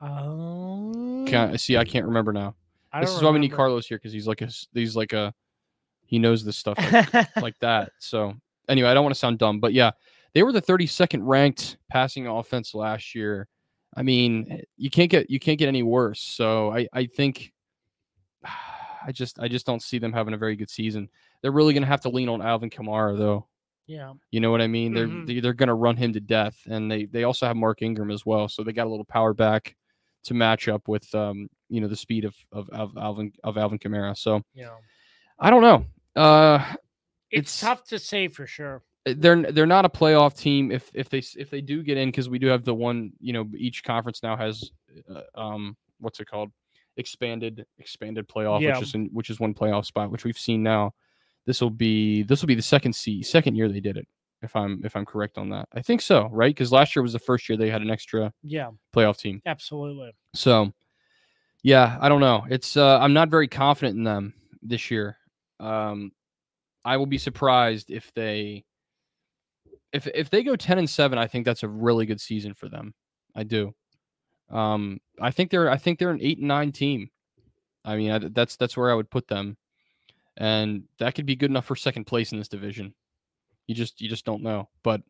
Oh,
can't see I can't remember now.
I
This is why we need. Carlos here because he's like a he's like a he knows this stuff like, like that. So anyway, I don't want to sound dumb, but yeah, they were the 32nd ranked passing offense last year. I mean, you can't get you can't get any worse. So I I think I just I just don't see them having a very good season. They're really going to have to lean on Alvin Kamara though.
yeah,
You know what I mean? They're
Mhm.
they- they're going to run him to death, and they they also have Mark Ingram as well, so they got a little power back to match up with um you know the speed of of, of Alvin of Alvin Kamara. So
yeah.
I don't know. Uh,
It's,
It's-
tough to say for sure.
They're they're not a playoff team if if they if they do get in because we do have the one you know each conference now has uh, um what's it called expanded expanded playoff
Yeah.
which is in, which is one playoff spot which we've seen now. This will be this will be the second C second year they did it if I'm if I'm correct on that. I think so, right? Because last year was the first year they had an extra
Yeah,
playoff team.
absolutely.
So, yeah, I don't know. It's uh, I'm not very confident in them this year. Um, I will be surprised if they if if they go ten and seven. I think that's a really good season for them. I do. Um, I think they're I think they're an eight and nine team. I mean, I, that's that's where I would put them, and that could be good enough for second place in this division. You just you just don't know, but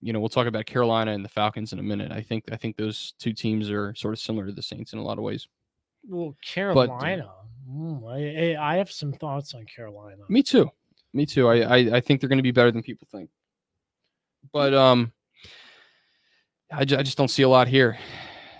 you know, we'll talk about Carolina and the Falcons in a minute. I think I think those two teams are sort of similar to the Saints in a lot of ways.
Well, Carolina. mm, I, I I have some thoughts on Carolina.
Me too. Me too. I I, I think they're going to be better than people think. But um, I, ju- I just don't see a lot here.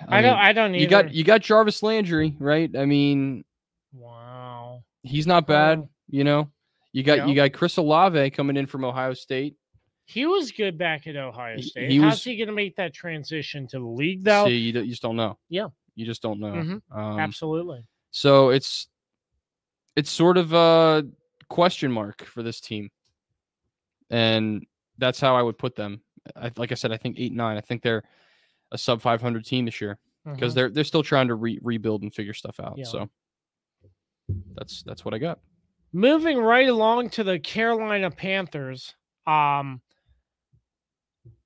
I, don't.
mean,
I don't. Either.
you got you got Jarvis Landry, right? I mean,
Wow.
he's not bad.
Oh.
You know, you got
Yeah.
you got Chris Olave coming in from Ohio State.
He was good back at Ohio State.
he
How's
was-
he going to make that transition to the league, though?
See, you, you just don't know.
Yeah.
you just don't know.
Mhm.
Um,
Absolutely.
So it's it's sort of a question mark for this team, and that's how I would put them. I, like I said, I think eight nine. I think they're a sub five hundred team this year because
Mhm.
they're they're still trying to re- rebuild and figure stuff out.
Yeah.
So that's that's what I got.
Moving right along to the Carolina Panthers, um,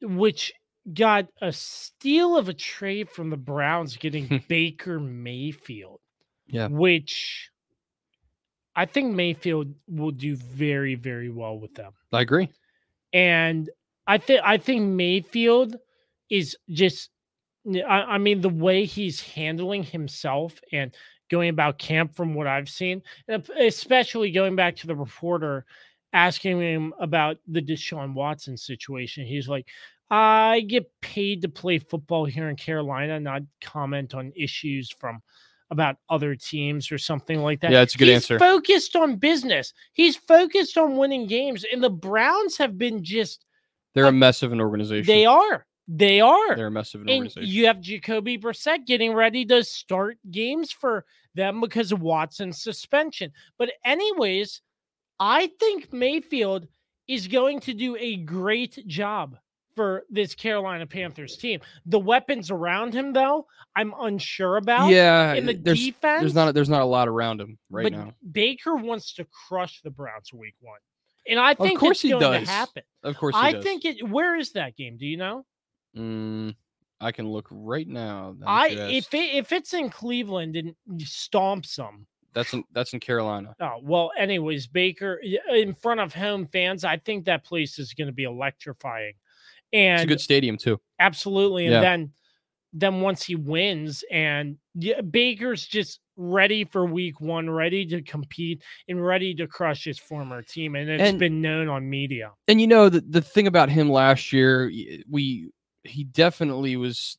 which got a steal of a trade from the Browns getting Baker Mayfield.
Yeah.
Which I think Mayfield will do very, very well with them.
I agree.
And I think I think Mayfield is just I, I mean the way he's handling himself and going about camp from what I've seen, especially going back to the reporter asking him about the Deshaun Watson situation. He's like, I get paid to play football here in Carolina, not comment on issues from about other teams or something like that.
Yeah, it's a good
He's
answer.
Focused on business. He's focused on winning games, and the Browns have been just
They're a mess of an organization.
they are. They are.
They're a mess of an
and
organization.
you have Jacoby Brissett getting ready to start games for them because of Watson's suspension. But, anyways, I think Mayfield is going to do a great job for this Carolina Panthers team. The weapons around him, though, I'm unsure about.
yeah,
In the
there's
defense,
there's not a, there's not a lot around him right
but
now.
Baker wants to crush the Browns week one. And I think
course
it's going
does.
to happen.
Of course, he
I
does.
think it. Where is that game? Do you know?
Mm, I can look right now. now
I if it, if it's in Cleveland and stomps them.
that's in that's in Carolina.
Oh well. Anyways, Baker in front of home fans, I think that place is going to be electrifying,
It's a good stadium too.
absolutely. And
Yeah.
then then once he wins, and yeah, Baker's just ready for Week One, ready to compete and ready to crush his former team, and it's
And-
been known on media.
and you know the the thing about him last year, we he definitely was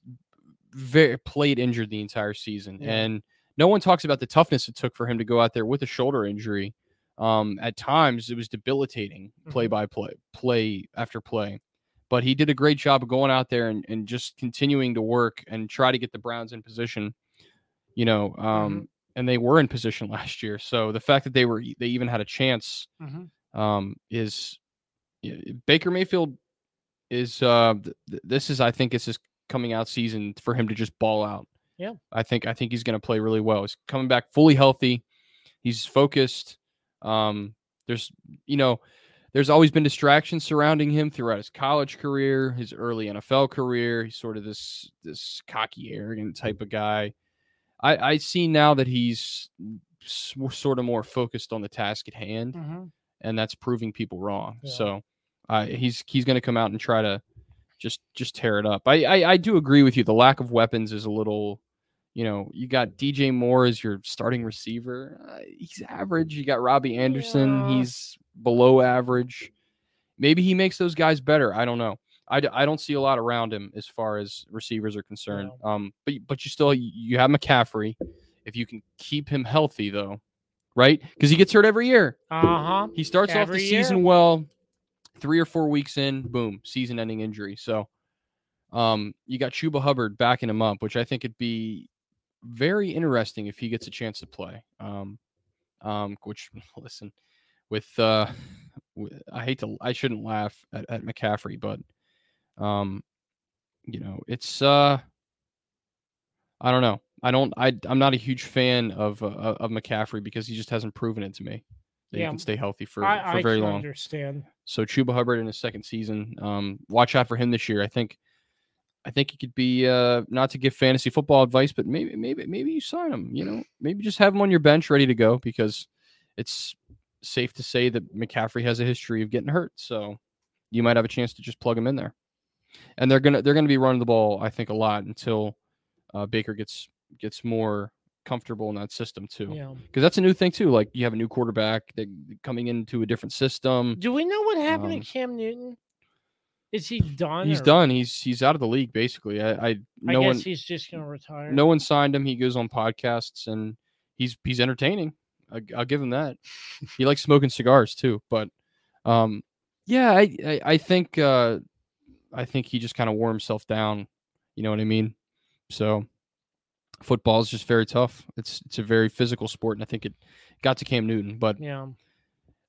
very played injured the entire season,
Yeah.
and no one talks about the toughness it took for him to go out there with a shoulder injury. Um, at times it was debilitating, play by play, play after play. But he did a great job of going out there and, and just continuing to work and try to get the Browns in position. You know, um, and they were in position last year. So the fact that they were, they even had a chance
Mhm.
um, is yeah, Baker Mayfield is uh th- this is I think it's his coming out season for him to just ball out.
Yeah.
I think I think he's going to play really well. He's coming back fully healthy. He's focused. Um there's you know, there's always been distractions surrounding him throughout his college career, his early NFL career. He's sort of this this cocky, arrogant type of guy. I I see now that he's sort of more focused on the task at hand
Mhm.
and that's proving people wrong.
Yeah.
So uh, he's he's going to come out and try to just just tear it up. I, I I do agree with you. The lack of weapons is a little, you know, you got DJ Moore as your starting receiver. Uh, he's average. You got Robbie Anderson.
Yeah.
He's below average. Maybe he makes those guys better. I don't know. I, d- I don't see a lot around him as far as receivers are concerned. Um, but but you still you have McCaffrey. If you can keep him healthy though, right? Because he gets hurt every year.
Uh-huh.
He starts off the
year.
season well, three or four weeks in, boom, season-ending injury. So, um, you got Chuba Hubbard backing him up, which I think would be very interesting if he gets a chance to play. Um, um, which listen, with uh, I hate to, I shouldn't laugh at, at McCaffrey, but um, you know, it's uh, I don't know. I don't. I I'm not a huge fan of uh, of McCaffrey because he just hasn't proven it to me that
Yeah.
he can stay healthy for
I,
for
I
very long.
understand.
So Chuba Hubbard in his second season. Um, watch out for him this year. I think. I think he could be uh, not to give fantasy football advice, but maybe maybe maybe you sign him. You know, maybe just have him on your bench ready to go because it's safe to say that McCaffrey has a history of getting hurt. So you might have a chance to just plug him in there. And they're gonna they're gonna be running the ball, I think, a lot until uh, Baker gets gets more comfortable in that system too.
Yeah.
Because that's a new thing too. Like you have a new quarterback that coming into a different system.
Do we know what happened
Um,
to Cam Newton? Is he done?
He's
or-
done. He's he's out of the league basically. I, I
I
no
guess
one
he's just gonna retire.
no one signed him. He goes on podcasts and he's he's entertaining. I, I'll give him that. he likes smoking cigars too. But um, yeah, I I, I think uh, I think he just kind of wore himself down. You know what I mean? So football is just very tough. It's it's a very physical sport, and I think it got to Cam Newton. But
Yeah.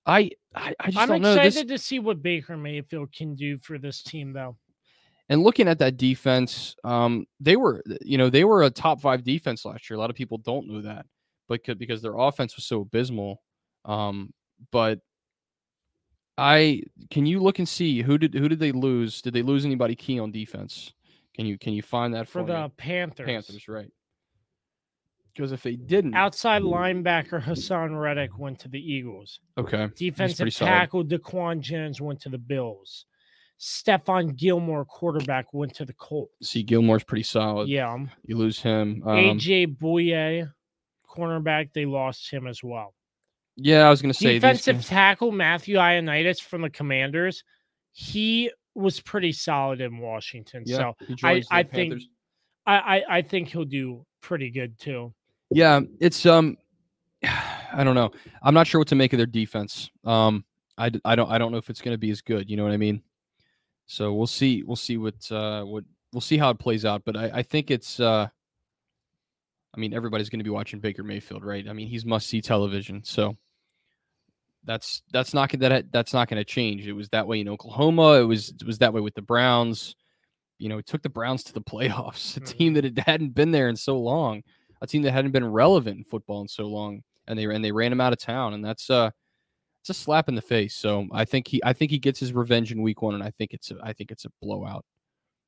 I I, I just
I'm
don't know
excited
this.
to see what Baker Mayfield can do for this team, though.
And looking at that defense, um, they were, you know, they were a top five defense last year. A lot of people don't know that, but could, because their offense was so abysmal. Um, but I can you look and see who did who did they lose? Did they lose anybody key on defense? Can you can you find that
For
for,
the
me?
Panthers.
Panthers? Right. Because if they didn't,
Outside linebacker Haason Reddick went to the Eagles.
okay,
Defensive
solid.
tackle Daquan Jones went to the Bills. Stephon Gilmore, quarterback, went to the Colts.
see Gilmore's pretty solid.
Yeah.
you lose him. Um,
AJ Bouye, cornerback, they lost him as well.
yeah, I was gonna say
Defensive tackle Matthew Ioannidis from the Commanders. He was pretty solid in Washington.
Yeah,
So I, I think I, I, I think he'll do pretty good too.
Yeah, it's um, I don't know. I'm not sure what to make of their defense. Um, I, I don't I don't know if it's going to be as good. You know what I mean? So we'll see. We'll see what uh what we'll see how it plays out. But I, I think it's uh, I mean everybody's going to be watching Baker Mayfield, right? I mean he's must see television. So that's that's not that that's not going to change. It was that way in Oklahoma. It was it was that way with the Browns. You know, it took the Browns to the playoffs, a team that had- hadn't been there in so long a team that hadn't been relevant in football in so long, and they and they ran him out of town, and that's uh, it's a slap in the face. So I think he I think he gets his revenge in week one, and I think it's a, I think it's a blowout.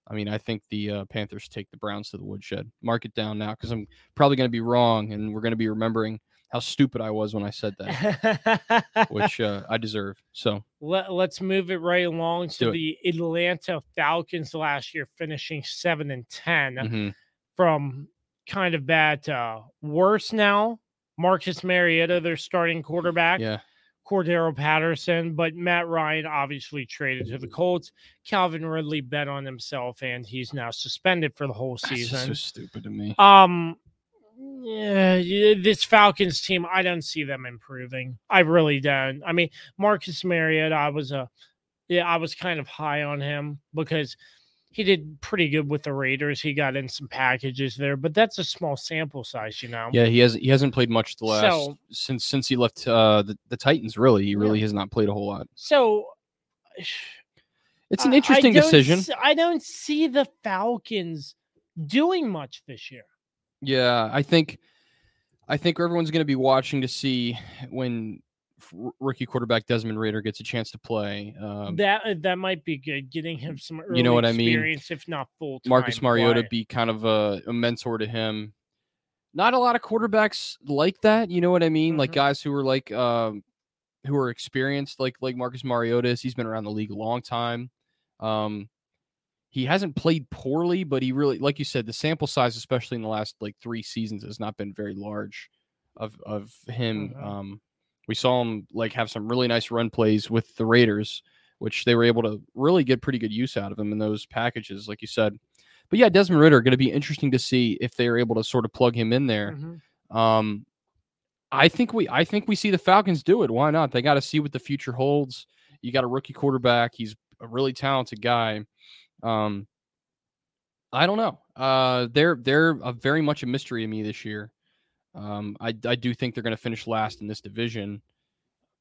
I mean, I think the uh, Panthers take the Browns to the woodshed. Mark it down now because I'm probably going to be wrong, and we're going to be remembering how stupid I was when I said that, which uh, I deserve. So
Let, let's move it right along to the Atlanta Falcons last year, finishing seven and 10
mhm.
from kind of bad to uh, worse now. Marcus Mariota, their starting mm, quarterback.
yeah,
Cordarrelle Patterson, but Matt Ryan obviously traded to the mm. Colts. Calvin Ridley bet on himself, and he's now suspended for the whole
That's just so
season.
stupid to me.
Um, yeah, yeah, this Falcons team, I don't see them improving. I really don't. I mean, Marcus Mariota, I was a, yeah, I was kind of high on him because he did pretty good with the Raiders. He got in some packages there, but that's a small sample size, you know.
Yeah, he has he hasn't played much the last
So-
since since he left uh, the, the Titans. Really, he really has not played a whole lot.
So
It's an
I- I
interesting decision.
I don't see the Falcons doing much this year.
Yeah, I think I think everyone's going to be watching to see when rookie quarterback Desmond Ridder gets a chance to play. Um,
that uh, that might be good, getting him some early
know what I mean?
experience, if not full.
Marcus Mariota be kind of a, a mentor to him. Not a lot of quarterbacks like that. You know what I mean? Like
Mhm.
guys who are like um, who are experienced, like like Marcus Mariota. is. He's been around the league a long time. Um, he hasn't played poorly, but he really, like you said, the sample size, especially in the last like three seasons, has not been very large of of him.
Mhm.
Um, we saw him like have some really nice run plays with the Raiders, which they were able to really get pretty good use out of him in those packages, like you said. But yeah, Desmond Ridder going to be interesting to see if they're able to sort of plug him in there.
Mhm.
Um, I think we I think we see the Falcons do it. Why not? They got to see what the future holds. You got a rookie quarterback. He's a really talented guy. Um, I don't know. Uh, they're they're a very much a mystery to me this year. Um, I I do think they're going to finish last in this division,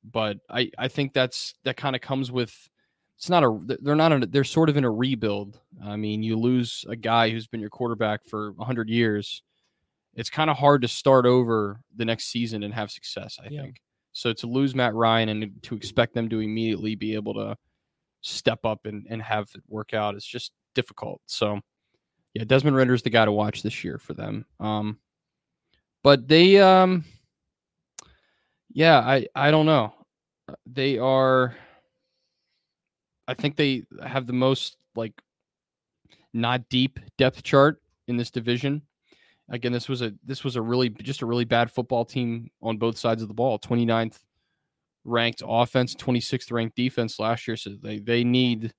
but I I think that's that kind of comes with. It's not a. They're not. A, they're sort of in a rebuild. I mean, you lose a guy who's been your quarterback for hundred years. It's kind of hard to start over the next season and have success. I
Yeah.
think so. To lose Matt Ryan and to expect them to immediately be able to step up and, and have it work out is just difficult. So yeah, Desmond Ridder's the guy to watch this year for them. Um, but they, um, yeah, I, I don't know. They are, I think they have the most like not deep depth chart in this division. Again, this was a this was a really just a really bad football team on both sides of the ball. 29th ranked offense, 26th ranked defense last year. So they they need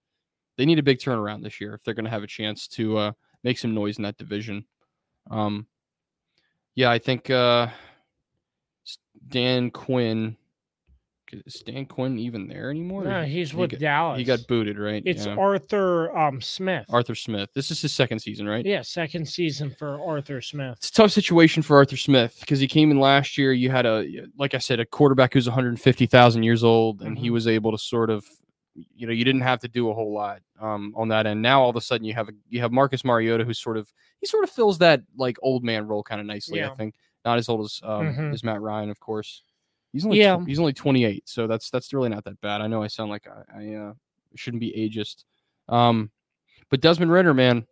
they need a big turnaround this year if they're going to have a chance to uh, make some noise in that division. Um, yeah, I think uh, Dan Quinn is Dan Quinn even there anymore?
No,
He-
he's
he
with
got-
Dallas.
He got booted, right?
It's
Yeah.
Arthur um Smith.
Arthur Smith. This is his second season, right?
Yeah, second season for Arthur Smith.
It's a tough situation for Arthur Smith because he came in last year. You had a, like I said, a quarterback who's 150,000 years old, and he
Mhm.
was able to sort of, you know, you didn't have to do a whole lot um, on that end. Now all of a sudden you have a, you have Marcus Mariota who's sort of he sort of fills that like old man role kind of nicely. I think not as old as um,
Mhm.
as Matt Ryan, of course. He's only
Yeah.
tw- he's only 28, so that's that's really not that bad. I know I sound like I, I uh, shouldn't be ageist, um, but Desmond Ridder, man,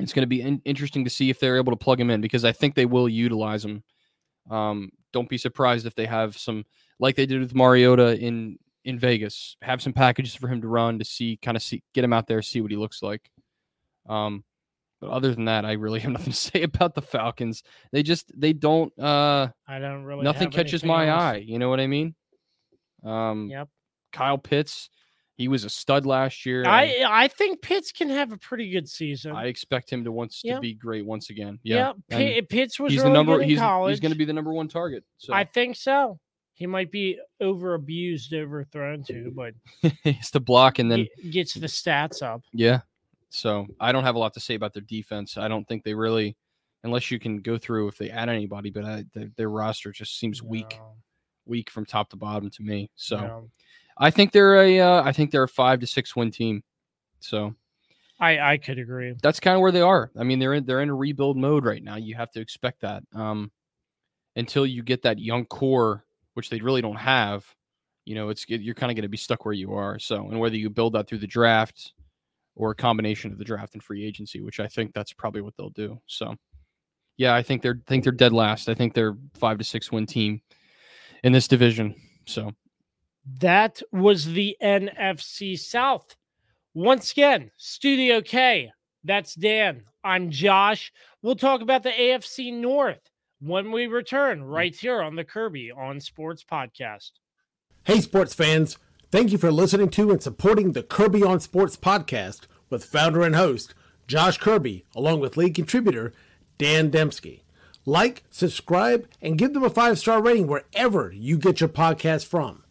it's going to be in- interesting to see if they're able to plug him in because I think they will utilize him. Um, don't be surprised if they have some, like they did with Mariota in in Vegas, have some packages for him to run to see, kind of see, get him out there, see what he looks like. Um, but other than that, I really have nothing to say about the Falcons. They just they don't. Uh,
I don't really.
nothing catches my
else.
eye. You know what I mean? Um,
Yep.
Kyle Pitts, he was a stud last year.
I I think Pitts can have a pretty good season.
I expect him to once
Yeah.
to be great once again.
yeah, Pi-
and
Pitts was
he's
really
the number.
good in
He's
college.
he's going to be the number one target. So
I think so. He might be over abused, overthrown too, but
it's the block, and then
gets the stats up.
yeah. So I don't have a lot to say about their defense. I don't think they really, unless you can go through if they add anybody, but I, their, their roster just seems weak,
No,
weak from top to bottom to me. So
no.
I think they're a, uh, I think they're a five to six win team. So
I I could agree.
that's kind of where they are. I mean, they're in they're in a rebuild mode right now. You have to expect that um, until you get that young core, which they really don't have. You know, it's you're kind of going to be stuck where you are. So, and whether you build that through the draft or a combination of the draft and free agency, which I think that's probably what they'll do. So, yeah, I think they're think they're dead last. I think they're five to six win team in this division. So,
That was the NFC South. Once again, Studio K. That's Dan. I'm Josh. We'll talk about the AFC North when we return hmm. right here on the Kirby on Sports Podcast.
Hey, sports fans. Thank you for listening to and supporting the Kirby on Sports podcast with founder and host Josh Kirby, along with lead contributor Dan Demski. Like, subscribe, and give them a five star rating wherever you get your podcast from.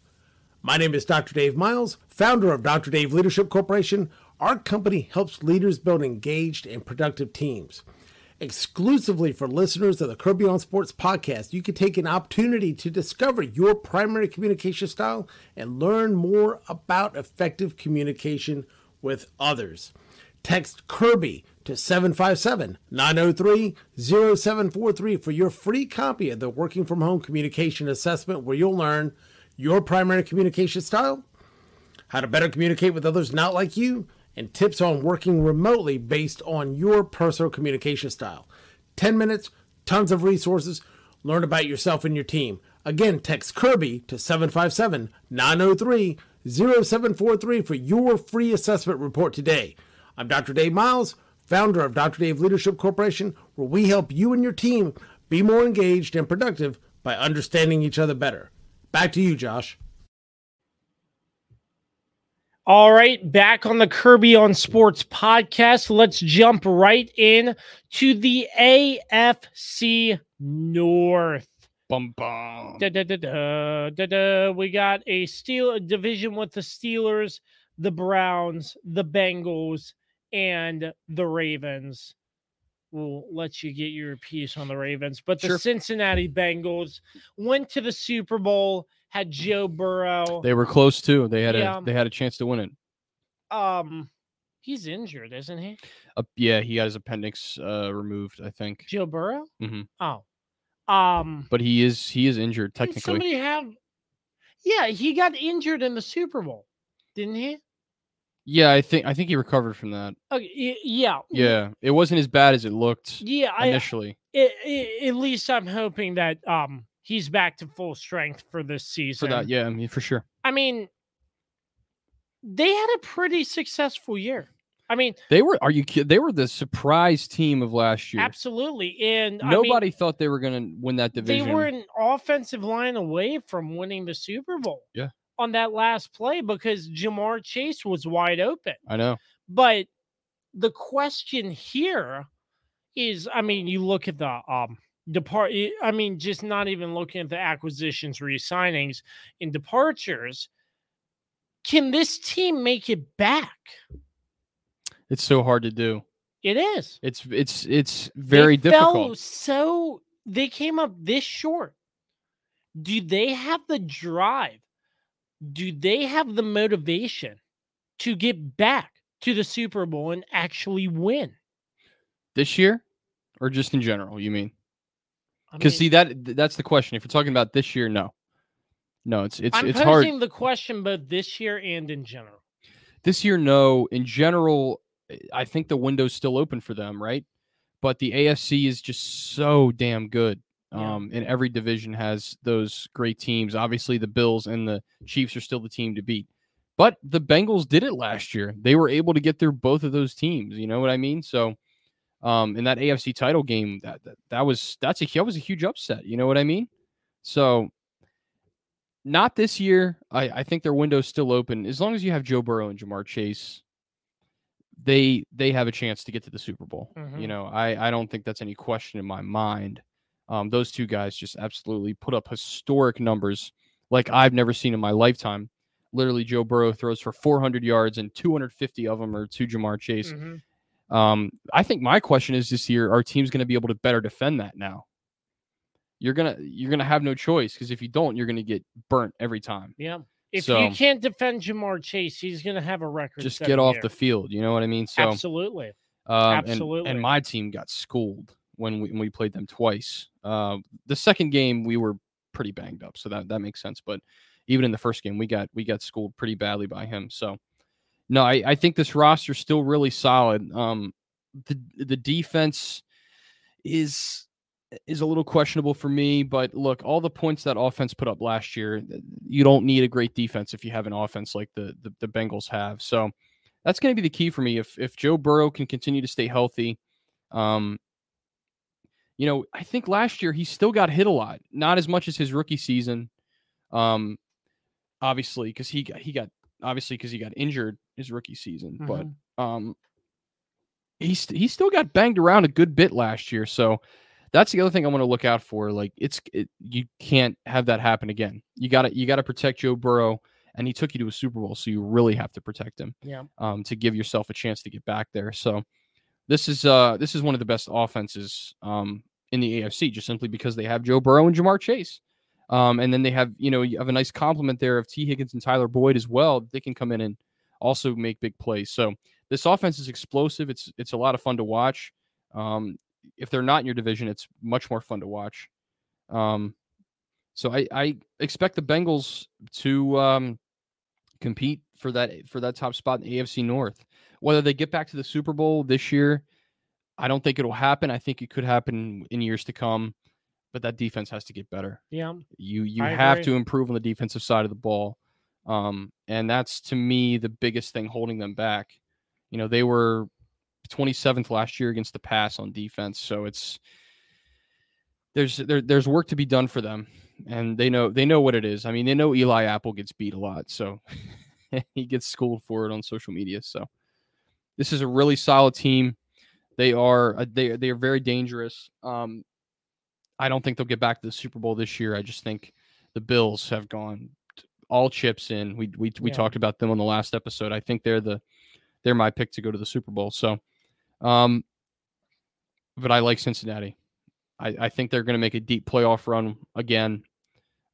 My name is Dr. Dave Miles, founder of Dr. Dave Leadership Corporation. Our company helps leaders build engaged and productive teams. Exclusively for listeners of the Kirby on Sports podcast, you can take an opportunity to discover your primary communication style and learn more about effective communication with others. Text Kirby to 757 903 0743 for your free copy of the Working from Home Communication Assessment, where you'll learn your primary communication style, how to better communicate with others not like you, and tips on working remotely based on your personal communication style. 10 minutes, tons of resources. Learn about yourself and your team. Again, text Kirby to 757 903 0743 for your free assessment report today. I'm Dr. Dave Miles, founder of Dr. Dave Leadership Corporation, where we help you and your team be more engaged and productive by understanding each other better. Back to you, Josh.
All right, back on the Kirby on Sports podcast. Let's jump right in to the AFC North.
Bum bum.
Da, da, da, da, da, da. We got a steel division with the Steelers, the Browns, the Bengals, and the Ravens. We'll let you get your piece on the Ravens, but the
Sure.
Cincinnati Bengals went to the Super Bowl, had Joe Burrow.
They were close too. They had
Yeah.
a they had a chance to win it.
um, he's injured, isn't he?
Uh, yeah, he got his appendix uh, removed, I think.
Joe Burrow.
Mm-hmm.
Oh, um,
But he is he is injured technically.
somebody have? Yeah, he got injured in the Super Bowl, didn't he?
Yeah, I think I think he recovered from that.
Okay, yeah,
Yeah, it wasn't as bad as it looked
yeah.
Initially.
I, I- at least I'm hoping that um he's back to full strength for this season.
For that, yeah, I mean for sure.
I mean, they had a pretty successful year. I mean,
They were are you they were the surprise team of last year.
absolutely, and I mean,
Nobody thought they were going to win that division.
they were an offensive line away from winning the Super Bowl.
Yeah.
On that last play because Ja'Marr Chase was wide open.
I know.
But the question here is I mean, you look at the um depart eh, I mean, just not even looking at the acquisitions, re-signings, and departures. Can this team make it back?
It's so hard to do.
It is.
It's it's it's very
they
difficult.
So they came up this short. Do they have the drive? Do they have the motivation to get back to the Super Bowl and actually win?
This year or just in general, you mean?
I mean,
see that that's the question. If you're talking about this year, no. No, it's it's
I'm
it's hard.
the question both this year and in general.
This year, no. In general, eh, I think the window's still open for them, right? But the AFC is just so damn good.
Yeah.
Um, and every division has those great teams. Obviously, the Bills and the Chiefs are still the team to beat. But the Bengals did it last year. They were able to get through both of those teams. You know what I mean? So, um, in that AFC title game, that that, that was that's a that was a huge upset. You know what I mean? So, not this year. I, I think their window's still open. As long as you have Joe Burrow and Ja'Marr Chase, they they have a chance to get to the Super Bowl.
Mhm.
You know, I I don't think that's any question in my mind. Um, those two guys just absolutely put up historic numbers like I've never seen in my lifetime. Literally, Joe Burrow throws for 400 yards, and 250 of them are to Ja'Marr Chase.
Mhm.
Um, I think my question is this year: Our team's going to be able to better defend that now. You're gonna you're gonna have no choice because if you don't, you're gonna get burnt every time.
Yeah. If
So-
you can't defend Ja'Marr Chase, he's going to have a record.
Just get off
year.
the field. You know what I mean? So
Absolutely.
Um, and-
Absolutely.
And, my team got schooled when we when we played them twice. Uh, the second game we were pretty banged up, so that that makes sense. But even in the first game, we got we got schooled pretty badly by him. So no, I, I think this roster's still really solid. Um, the the defense is is a little questionable for me, but look, all the points that offense put up last year, you don't need a great defense if you have an offense like the the, the Bengals have. So that's going to be the key for me. If if Joe Burrow can continue to stay healthy, um, you know, I think last year he still got hit a lot, not as much as his rookie season. Um, obviously because he he got obviously because he got injured his rookie season, but um, he st- he still got banged around a good bit last year. So that's the other thing I want to look out for. Like it's it, you can't have that happen again. You got to you got to protect Joe Burrow, and he took you to a Super Bowl, so you really have to protect him
Yeah.
um, to give yourself a chance to get back there. So this is uh this is one of the best offenses um in the AFC just simply because they have Joe Burrow and Ja'Marr Chase. Um, and then they have, you know, you have a nice complement there of Tee Higgins and Tyler Boyd as well. They can come in and also make big plays. So this offense is explosive. It's it's a lot of fun to watch. Um, if they're not in your division, it's much more fun to watch. Um, so I, I expect the Bengals to um, compete for that for that top spot in the AFC North. Whether they get back to the Super Bowl this year, I don't think it'll happen. I think it could happen in years to come, but that defense has to get better.
Yeah.
You you
I
have
agree.
to improve on the defensive side of the ball. Um, and that's to me the biggest thing holding them back. You know, they were 27th last year against the pass on defense, so it's there's there, there's work to be done for them, and they know they know what it is. I mean, they know Eli Apple gets beat a lot, so he gets schooled for it on social media. So this is a really solid team. They are uh, they they are very dangerous. Um, I don't think they'll get back to the Super Bowl this year. I just think the Bills have gone all chips in. We we we
Yeah.
talked about them on the last episode. I think they're the they're my pick to go to the Super Bowl. So, um, but I like Cincinnati. I, I think they're going to make a deep playoff run again.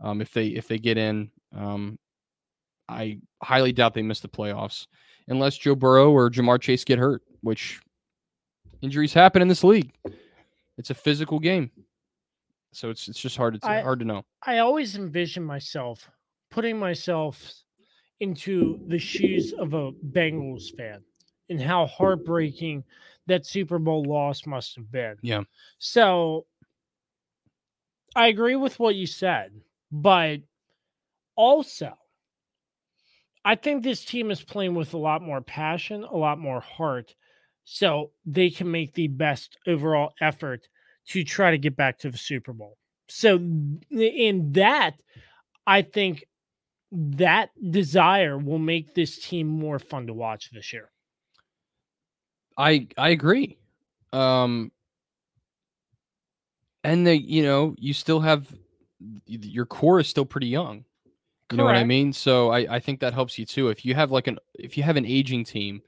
Um, if they if they get in, um, I highly doubt they miss the playoffs unless Joe Burrow or Ja'Marr Chase get hurt, which injuries happen in this league. It's a physical game, so it's it's just hard to
I-
hard to know.
I always envision myself putting myself into the shoes of a Bengals fan and how heartbreaking that Super Bowl loss must have been.
Yeah.
So I agree with what you said, but also I think this team is playing with a lot more passion, a lot more heart, so they can make the best overall effort to try to get back to the Super Bowl. So in that, I think that desire will make this team more fun to watch this year.
I I agree. Um and they you know, you still have your core is still pretty young. You know what I mean? So I I think that helps you too. If you have like an if you have an aging team,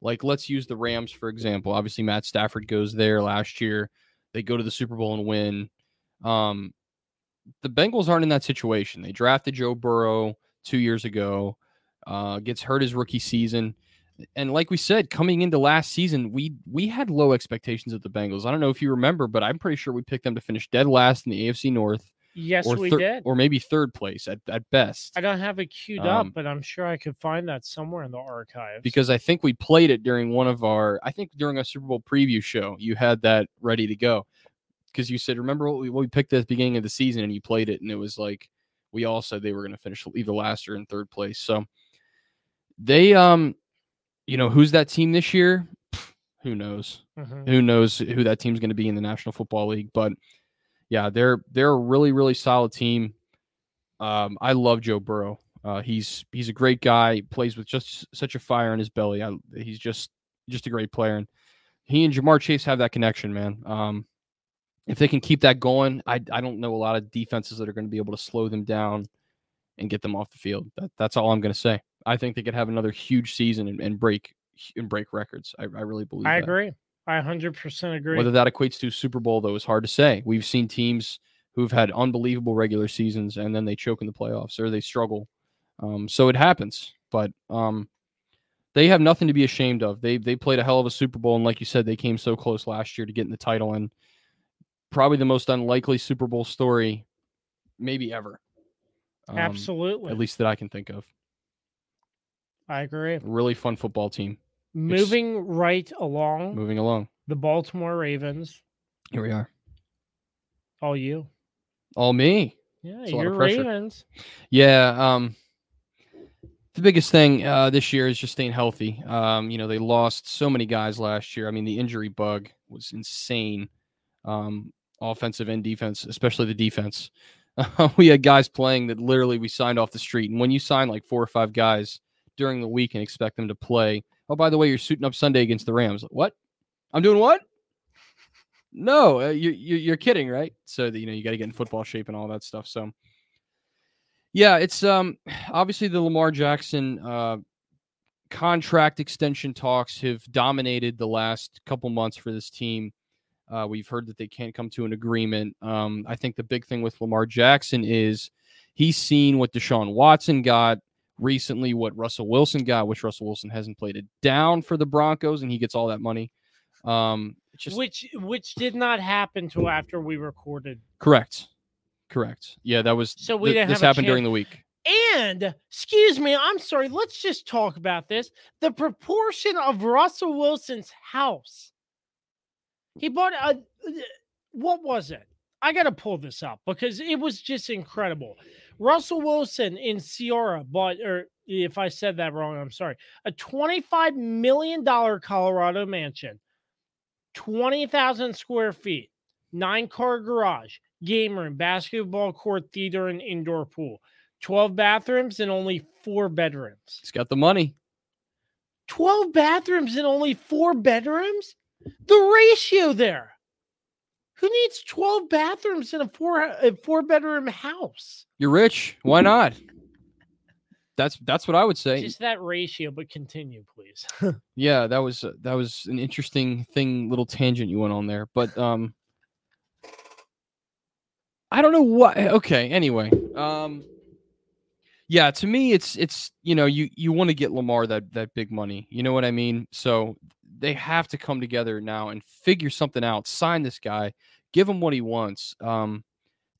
like let's use the Rams for example. Obviously Matt Stafford goes there last year. They go to the Super Bowl and win. Um the Bengals aren't in that situation. They drafted Joe Burrow 2 years ago. Uh gets hurt his rookie season and like we said, coming into last season, we we had low expectations of the Bengals. I don't know if you remember, but I'm pretty sure we picked them to finish dead last in the AFC North,
Yes, we
thir-
did.
or maybe third place at, at best.
I don't have it queued
Um,
up, but I'm sure I could find that somewhere in the archives.
Because I think we played it during one of our, I think during a Super Bowl preview show, you had that ready to go. Because you said, remember what we, what we picked at the beginning of the season, and you played it, and it was like we all said they were going to finish either last or in third place. So they, um, you know, who's that team this year? Who knows?
Mhm.
who knows who that team's going to be in the National Football League. But yeah, they're they're a really really solid team. Um, I love Joe Burrow. Uh, he's he's a great guy. Plays with just such a fire in his belly. I, he's just just a great player, and he and Ja'Marr Chase have that connection, man. Um, if they can keep that going, I I don't know a lot of defenses that are going to be able to slow them down and get them off the field. That, that's all I'm going to say. I think they could have another huge season and, and break and break records. I, I really believe.
I
that.
agree. I 100% agree.
Whether that equates to a Super Bowl, though, is hard to say. We've seen teams who've had unbelievable regular seasons and then they choke in the playoffs or they struggle. Um, so it happens, but um, they have nothing to be ashamed of. They they played a hell of a Super Bowl, and like you said, they came so close last year to getting the title, and probably the most unlikely Super Bowl story, maybe ever. Um,
Absolutely.
At least that I can think of.
I agree.
Really fun football team.
Moving right along,
Moving along.
the Baltimore Ravens.
Here we are.
All you.
All me.
Yeah,
It's a lot of
your. Ravens.
Yeah, um the biggest thing uh this year is just staying healthy. Um, you know, they lost so many guys last year. I mean, the injury bug was insane. Um, offensive and defense, especially the defense. we had guys playing that literally we signed off the street. And when you sign like four or five guys during the week and expect them to play, oh, by the way, you're suiting up Sunday against the Rams. What? I'm doing what? No, uh, you, you you're kidding, right? So that you know you got to get in football shape and all that stuff. So yeah, it's um obviously the Lamar Jackson uh contract extension talks have dominated the last couple months for this team. Uh, we've heard that they can't come to an agreement. Um, I think the big thing with Lamar Jackson is he's seen what Deshaun Watson got, recently what Russell Wilson got, which Russell Wilson hasn't played it down for the Broncos, and he gets all that money. Um, just
which which did not happen till after we recorded.
correct, correct. Yeah, that was
So we
th-
didn't
this happened during the week.
And excuse me, I'm sorry. Let's just talk about this. The proportion of Russell Wilson's house. He bought a what was it? I got to pull this up because it was just incredible. Russell Wilson in Ciara bought, or if I said that wrong, I'm sorry, a $25 million Colorado mansion, 20,000 square feet, nine car garage, game room, basketball court, theater, and indoor pool. 12 bathrooms and only four bedrooms.
He's got the money.
12 bathrooms and only four bedrooms? The ratio there. Who needs 12 bathrooms in a four a four bedroom house?
You're rich. Why not? That's that's what I would say.
Just that ratio, but continue, please.
yeah, that was uh, that was an interesting thing, little tangent you went on there. But um, I don't know what. Okay, anyway, um, yeah, to me, it's it's you know you you want to get Lamar that that big money. You know what I mean? So they have to come together now and figure something out. Sign this guy, give him what he wants. Um,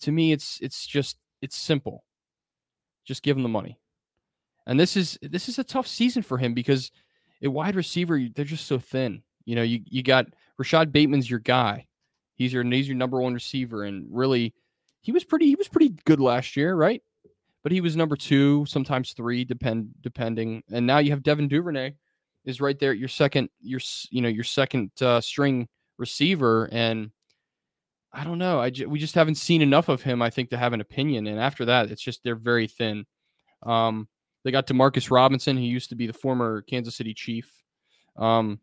to me, it's it's just it's simple. Just give him the money. And this is this is a tough season for him because a wide receiver they're just so thin. You know, you you got Rashod Bateman's your guy. He's your he's your number one receiver, and really, he was pretty he was pretty good last year, right? But he was number two, sometimes three, depend depending. And now you have Devin Duvernay is right there at your second your you know your second uh, string receiver, and I don't know. I ju- we just haven't seen enough of him. I think to have an opinion. And after that, it's just they're very thin. Um, they got Demarcus Robinson, who used to be the former Kansas City Chief. Um,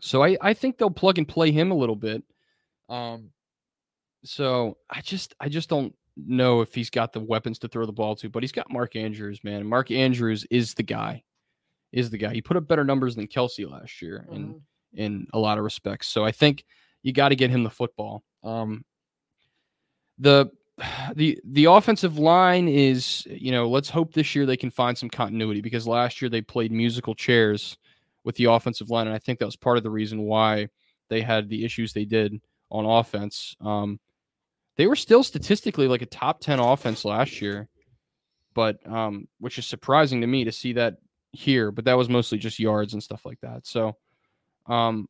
so I, I think they'll plug and play him a little bit. Um, so I just I just don't know if he's got the weapons to throw the ball to, but he's got Mark Andrews, man. Mark Andrews is the guy. Is the guy. He put up better numbers than Kelce last year in in a lot of respects. So I think you got to get him the football. Um, the the the offensive line is you know let's hope this year they can find some continuity because last year they played musical chairs with the offensive line and I think that was part of the reason why they had the issues they did on offense. Um, they were still statistically like a top ten offense last year, but um, which is surprising to me to see that here. But that was mostly just yards and stuff like that. So um,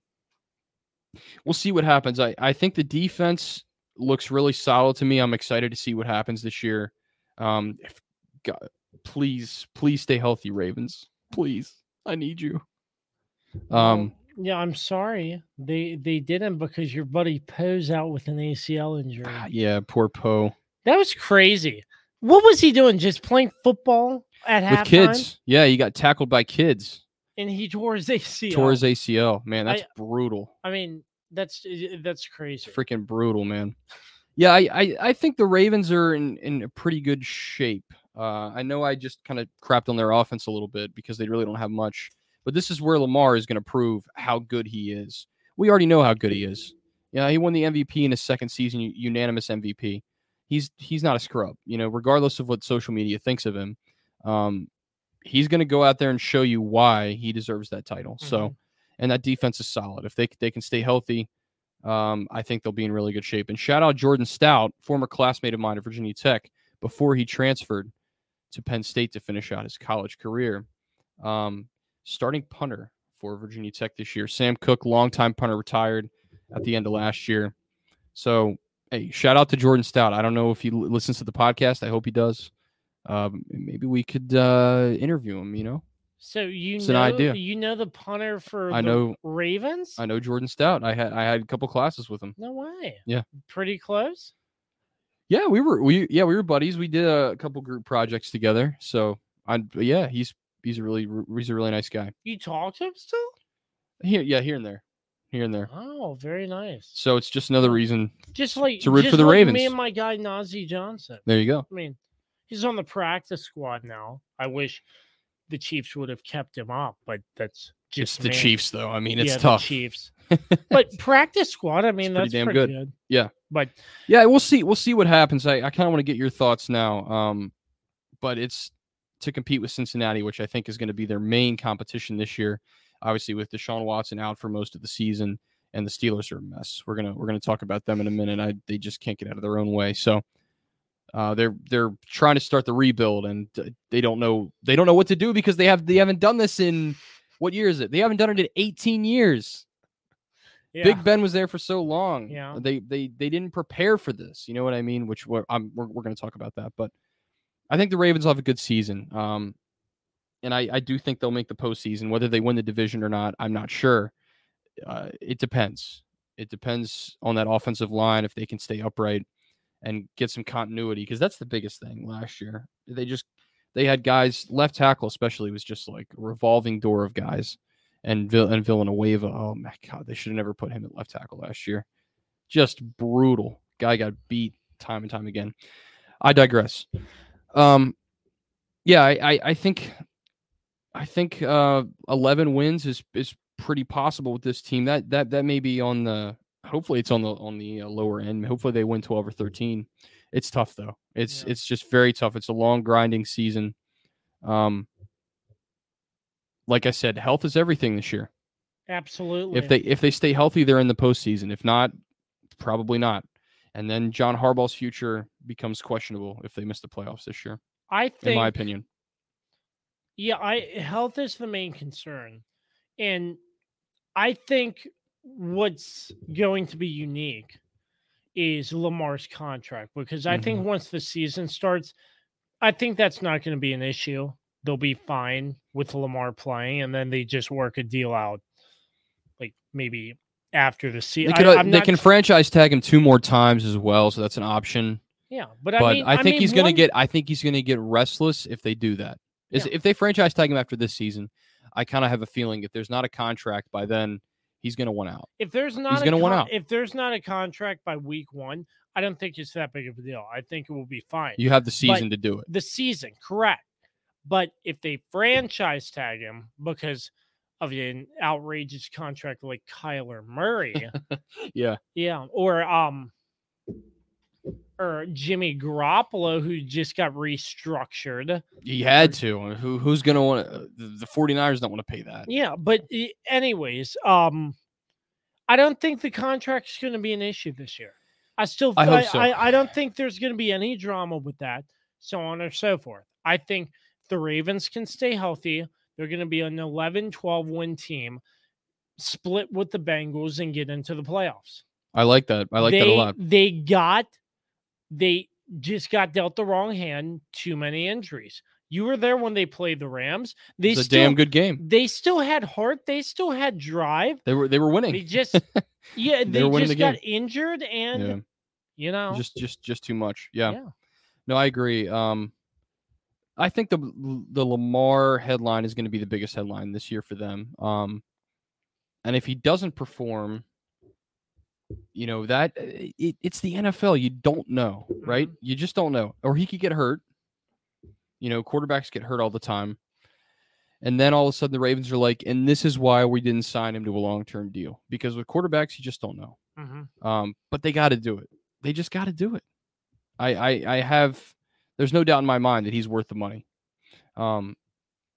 we'll see what happens. I I think the defense looks really solid to me. I'm excited to see what happens this year. Um, if, God, please, please stay healthy, Ravens. Please, I need you. Um,
yeah, I'm sorry. They they didn't because your buddy Poe's out with an ACL injury.
ah, yeah, poor Poe
That was crazy. What was he doing? Just playing football at
with
halftime?
kids. Yeah, he got tackled by kids.
and he tore his ACL.
Tore his ACL. Man, that's
I-
brutal.
I mean, that's that's
It's
crazy.
freaking brutal, man. Yeah, I, I, I think the Ravens are in, in a pretty good shape. Uh, I know I just kind of crapped on their offense a little bit because they really don't have much, but this is where Lamar is going to prove how good he is. We already know how good he is. Yeah, he won the MVP in his second season, unanimous MVP. He's he's not a scrub, you know, regardless of what social media thinks of him. Um, he's going to go out there and show you why he deserves that title. So, and that defense is solid. If they they can stay healthy, um, I think they'll be in really good shape. And shout out Jordan Stout, former classmate of mine at Virginia Tech, before he transferred to Penn State to finish out his college career. Um, starting punter for Virginia Tech this year. Sam Cook, longtime punter, retired at the end of last year. So, hey, shout out to Jordan Stout. I don't know if he l- listens to the podcast. I hope he does. Um, maybe we could uh, interview him. You know,
So you
It's an
know
idea.
you know the punter for
I
the
know-
Ravens?
I know Jordan Stout. I had I had a couple classes with him.
No way.
Yeah.
Pretty close.
Yeah, we were we yeah we were buddies. We did a couple group projects together. So I yeah he's he's a really he's a really nice guy.
You talk to him still?
Here yeah here and there, here and there.
Oh, very nice.
So it's just another reason.
Just like
To root for
just
the
like
Ravens.
Me and my guy Nazeeh Johnson.
There you go.
I mean, he's on the practice squad now. I wish the Chiefs would have kept him up, but that's
It's
just
the
me.
Chiefs though. I mean it's
yeah,
tough.
The Chiefs. but practice squad, I mean,
pretty
that's
damn
pretty
good.
good.
Yeah.
But
Yeah, we'll see. We'll see what happens. I, I kind of want to get your thoughts now. Um, but it's to compete with Cincinnati, which I think is going to be their main competition this year. Obviously, with Deshaun Watson out for most of the season, and the Steelers are a mess. We're gonna we're gonna talk about them in a minute. I they just can't get out of their own way. So uh, they're they're trying to start the rebuild, and uh, they don't know they don't know what to do because they have they haven't done this in what year is it? They haven't done it in 18 years.
Yeah.
Big Ben was there for so long.
Yeah.
They they they didn't prepare for this. You know what I mean? Which we're, I'm, we're, we're going to talk about that. But I think the Ravens will have a good season. Um, and I, I do think they'll make the postseason. Whether they win the division or not, I'm not sure. Uh, it depends. It depends on that offensive line if they can stay upright and get some continuity because that's the biggest thing last year. They just they had guys left tackle especially was just like a revolving door of guys and Vill- and Villanueva. Oh my god, they should have never put him at left tackle last year. Just brutal. Guy got beat time and time again. I digress. Um, yeah, I, I, I think I think uh, eleven wins is is pretty possible with this team. That that that may be on the hopefully it's on the on the uh, lower end. Hopefully they win twelve or thirteen. It's tough though. It's
Yeah.
it's just very tough. It's a long grinding season. Um, like I said, health is everything this year.
Absolutely.
If they if they stay healthy, they're in the postseason. If not, probably not. And then John Harbaugh's future becomes questionable if they miss the playoffs this year,
I think
in my opinion.
Yeah, I health is the main concern. And I think what's going to be unique is Lamar's contract because I think once the season starts, I think that's not going to be an issue. They'll be fine with Lamar playing and then they just work a deal out like maybe after the
They,
season.
could, uh, they can franchise tag him two more times as well, so that's an option.
yeah, but,
But
I mean,
I think
mean,
he's going to
one-
get. I think he's going to get restless if they do that. Is
Yeah.
if they franchise tag him after this season, I kind of have a feeling if there's not a contract by then, he's going to want out.
if there's not a
gonna want out.
if there's not a contract by week one, I don't think it's that big of a deal. I think it will be fine.
You have the season to do it.
the season, correct. But if they franchise tag him because of an outrageous contract like Kyler Murray,
Yeah,
yeah, or um or Jimmy Garoppolo who just got restructured.
he had to. Who who's going to want? The 49ers don't want to pay that.
Yeah, but anyways, um I don't think the contract's going to be an issue this year. I still
I
I,
so.
I, I don't think there's going to be any drama with that, so on and so forth. I think the Ravens can stay healthy. They're going to be an 11 12 win team, split with the Bengals and get into the playoffs.
I like that. I like
they,
that a lot.
They got, they just got dealt the wrong hand. Too many injuries. You were there when they played the Rams. They
It's a
still,
damn good game.
They still had heart. They still had drive.
They were they were winning.
They just, yeah, they
were winning
just
the
got injured, and
Yeah.
you know,
just just just too much. Yeah.
yeah.
No, I agree. Um, I think the the Lamar headline is going to be the biggest headline this year for them. Um, and if he doesn't perform, you know that uh, it, it's the NFL. You don't know, right?
Mm-hmm.
You just don't know. Or he could get hurt. You know, quarterbacks get hurt all the time. And then all of a sudden the Ravens are like, and this is why we didn't sign him to a long term deal because with quarterbacks you just don't know.
Mhm.
Um, but they got to do it. They just got to do it. I, I I have. There's no doubt in my mind that he's worth the money. Um,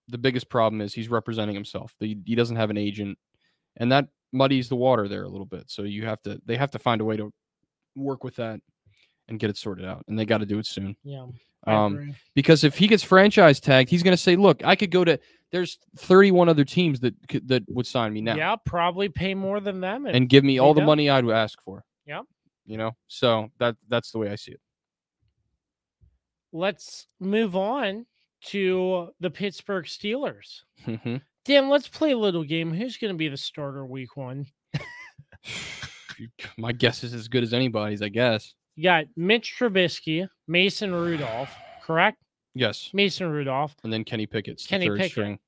the biggest problem is he's representing himself. He, he doesn't have an agent, and that muddies the water there a little bit. So you have to. They have to find a way to work with that and get it sorted out, and they got to do it soon.
Yeah.
Um, because if he gets franchise tagged, he's going to say, "Look, I could go to." There's 31 other teams that could, that would sign me now
Yeah, probably pay more than them. if-
and give me all the
Yeah.
money I'd ask for.
Yeah.
You know, so that that's the way I see it.
let's move on to the Pittsburgh Steelers.
Mhm.
Dan, let's play a little game. Who's going to be the starter week one?
My guess is as good as anybody's, I guess.
You got Mitch Trubisky, Mason Rudolph, correct?
Yes.
Mason Rudolph.
And then Kenny Pickett's
Kenny
third
Pickett.
string.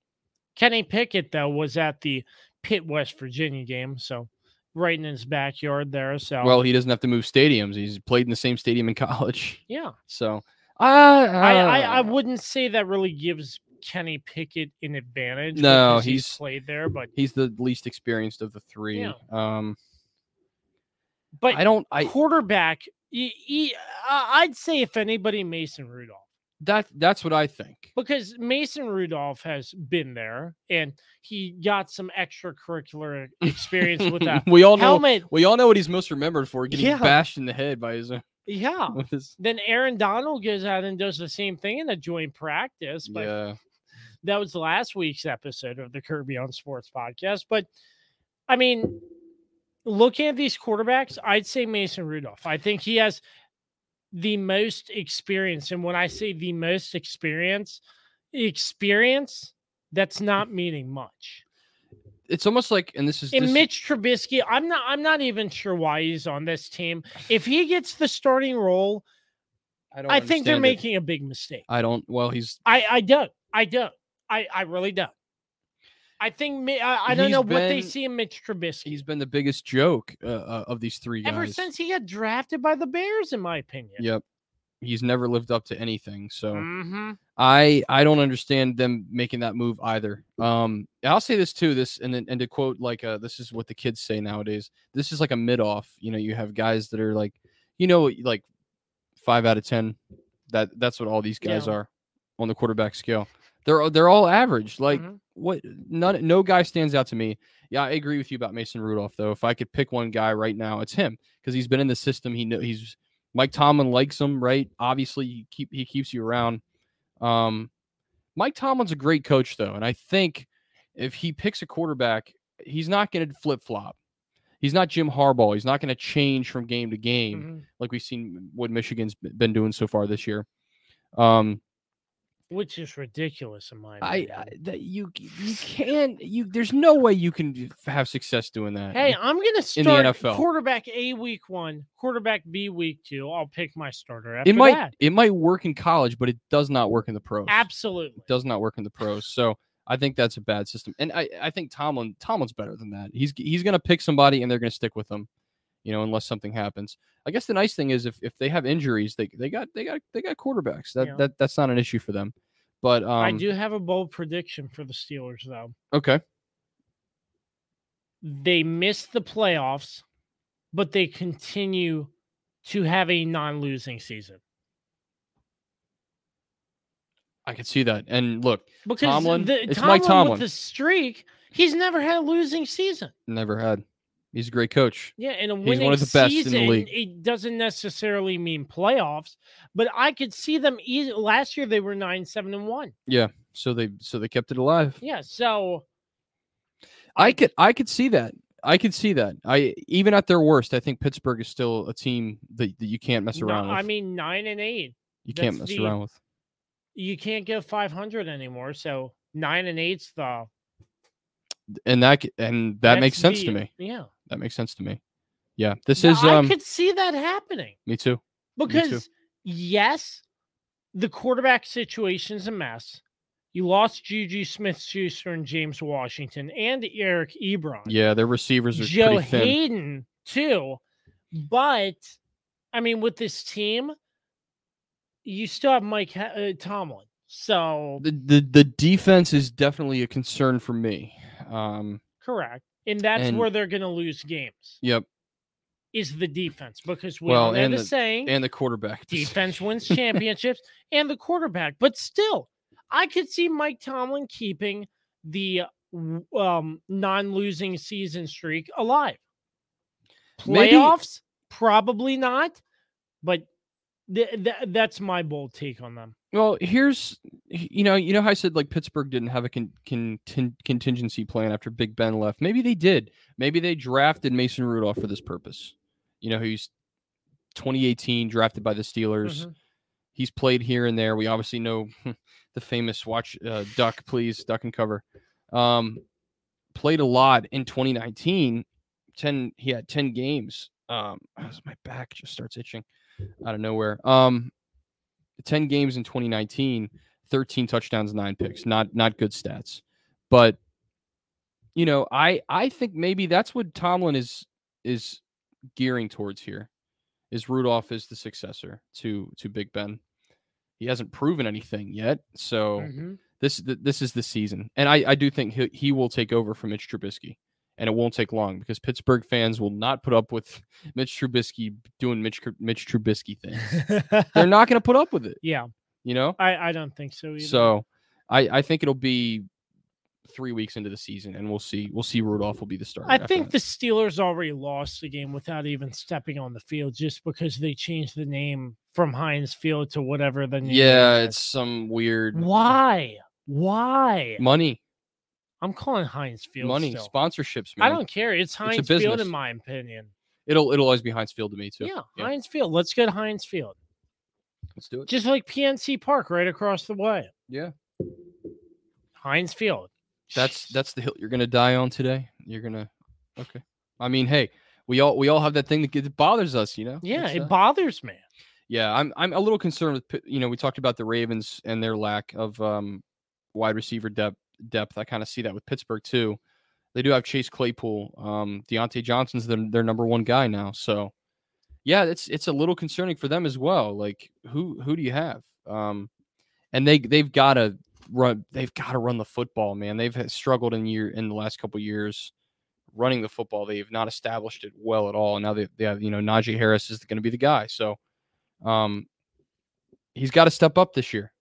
Kenny Pickett, though, was at the Pitt, West Virginia game. So right in his backyard there. So,
Well, he doesn't have to move stadiums. He's played in the same stadium in college.
yeah.
So uh,
I, I, I wouldn't say that really gives Kenny Pickett an advantage.
No,
because
he's-
played there, but
he's the least experienced of the three.
Yeah.
Um
but
I don't I
quarterback. he i'd say if anybody, Mason Rudolph.
That that's what I think.
because Mason Rudolph has been there and he got some extracurricular experience with that
we all know we all know what he's most remembered for getting
Yeah.
bashed in the head by his,
Yeah.
his
Then Aaron Donald goes out and does the same thing in a joint practice. But
yeah.
That was last week's episode of the Kirby on Sports podcast. But I mean, looking at these quarterbacks, I'd say Mason Rudolph. I think he has the most experience. And when I say the most experience, experience, that's not meaning much.
It's almost like and this is
And
this-
Mitch Trubisky, I'm not I'm not even sure why he's on this team. If he gets the starting role,
I, don't
I think they're
it.
making a big mistake.
I don't well he's
I I don't. I don't. I I really don't. I think I, I don't
He's
know what they see in Mitch Trubisky.
he's been the biggest joke uh, uh, of these three guys.
Ever since he got drafted by the Bears, in my opinion.
Yep. He's never lived up to anything. So
hmm
I I don't understand them making that move either. Um, I'll say this too. This and and to quote like uh, this is what the kids say nowadays. This is like a mid off. You know, you have guys that are like, you know, like five out of ten. That that's what all these guys
Yeah.
are on the quarterback scale. They're all- they're all average. Like
Mhm.
what? None. No guy stands out to me. Yeah, I agree with you about Mason Rudolph though. If I could pick one guy right now, it's him because he's been in the system. He know he's Mike Tomlin likes him, right? Obviously, he keep he keeps you around. Um, Mike Tomlin's a great coach, though, and I think if he picks a quarterback, he's not going to flip flop. He's not Jim Harbaugh. He's not going to change from game to game
Mhm.
like we've seen what Michigan's been doing so far this year. Um,
which is ridiculous in my
I,
opinion.
I that you you can't you. There's no way you can have success doing that.
Hey, I'm gonna start
in the NFL.
quarterback A week one, quarterback B week two. I'll pick my starter after
it might
that.
it might work in college, but it does not work in the pros.
Absolutely.
does not work in the pros. So I think that's a bad system. And I, I think Tomlin Tomlin's better than that. He's he's gonna pick somebody and they're gonna stick with them, you know, unless something happens. I guess the nice thing is if, if they have injuries, they they got they got they got quarterbacks. That
Yeah.
that that's not an issue for them. But um
I do have a bold prediction for the Steelers, though.
okay.
They miss the playoffs, but they continue to have a non-losing season.
I can see that. And look,
Because
Tomlin?
the,
It's
Tomlin
Mike Tomlin.
with the streak, he's never had a losing season.
never had. He's a great coach.
Yeah, and a
He's
winning
one of the best in the
season,
league.
it doesn't necessarily mean playoffs, but I could see them. Easy, last year they were nine, seven, and one.
Yeah, so they so they kept it alive.
Yeah, so
I could I could see that. I could see that. I even at their worst, I think Pittsburgh is still a team that, that you can't mess
no,
around with.
I mean nine and eight.
you can't mess
the-
around with.
You can't go five hundred anymore. So nine and eight's the
And that and that makes
that's
sense to me.
Yeah,
That makes sense to me. Yeah, this
Now,
is
I
um
could see that happening
me too. too.
because yes, the quarterback situation's a mess. You lost Juju Smith Schuster and James Washington and Eric Ebron.
Yeah, their receivers are
Joe
pretty thin.
Haden too. But I mean, with this team, you still have Mike uh, Tomlin. So
The, the the defense is definitely a concern for me. Um
correct, and that's
And-
where they're going to lose games.
yep,
Is the defense because we
Well,
all know the,
the-
saying
and the quarterback.
defense wins championships and the quarterback. But still, I could see Mike Tomlin keeping the um, non-losing season streak alive.
Maybe-
Playoffs, probably not, but th- th- that's my bold take on them.
Well, here's you know, you know how I said like Pittsburgh didn't have a con- contin- contingency plan after Big Ben left. Maybe they did. Maybe they drafted Mason Rudolph for this purpose. You know, he's 2018 drafted by the Steelers.
Mhm.
He's played here and there. We obviously know the famous watch uh, duck, please duck and cover. Um, played a lot in 2019. 10 he had 10 games. Um, my back just starts itching out of nowhere. Um, 10 games in 2019, 13 touchdowns, nine picks. Not not good stats. But you know, I I think maybe that's what Tomlin is is gearing towards here. Is Rudolph is the successor to to Big Ben. He hasn't proven anything yet, so
Mhm.
this this is the season, and I I do think he he will take over from Mitch Trubisky, and it won't take long because Pittsburgh fans will not put up with Mitch Trubisky doing Mitch Mitch Trubisky things. They're not going to put up with it.
yeah,
You know,
I, I don't think so either.
so I I think it'll be three weeks into the season, and we'll see we'll see Rudolph will be the starter.
I think
that.
the Steelers already lost the game without even stepping on the field just because they changed the name from Heinz Field to whatever the name
yeah,
is.
it's some weird
why? Why?
money
I'm calling Heinz Field
money
still.
sponsorships. Man.
I don't care. It's Heinz Field, in my opinion.
It'll it'll always be Heinz Field to me too.
Yeah,
Yeah.
Heinz Field. Let's get Heinz Field.
Let's do it.
Just like PNC Park right across the way.
Yeah,
Heinz Field.
that's that's the hill you're gonna die on today. You're gonna okay. I mean, hey, we all we all have that thing that gets, bothers us, you know.
Yeah,
It's,
it
uh,
bothers me.
Yeah, I'm I'm a little concerned with you know we talked about the Ravens and their lack of um, wide receiver depth. Depth. I kind of see that with Pittsburgh too. They do have Chase Claypool. Um, Diontae Johnson's their, their number one guy now. So yeah, it's it's a little concerning for them as well. Like who who do you have? Um, and they they've got to run. They've got to run the football, man. They've struggled in year in the last couple years running the football. They've not established it well at all. And now they, they have you know Najee Harris is going to be the guy. So um, he's got to step up this year.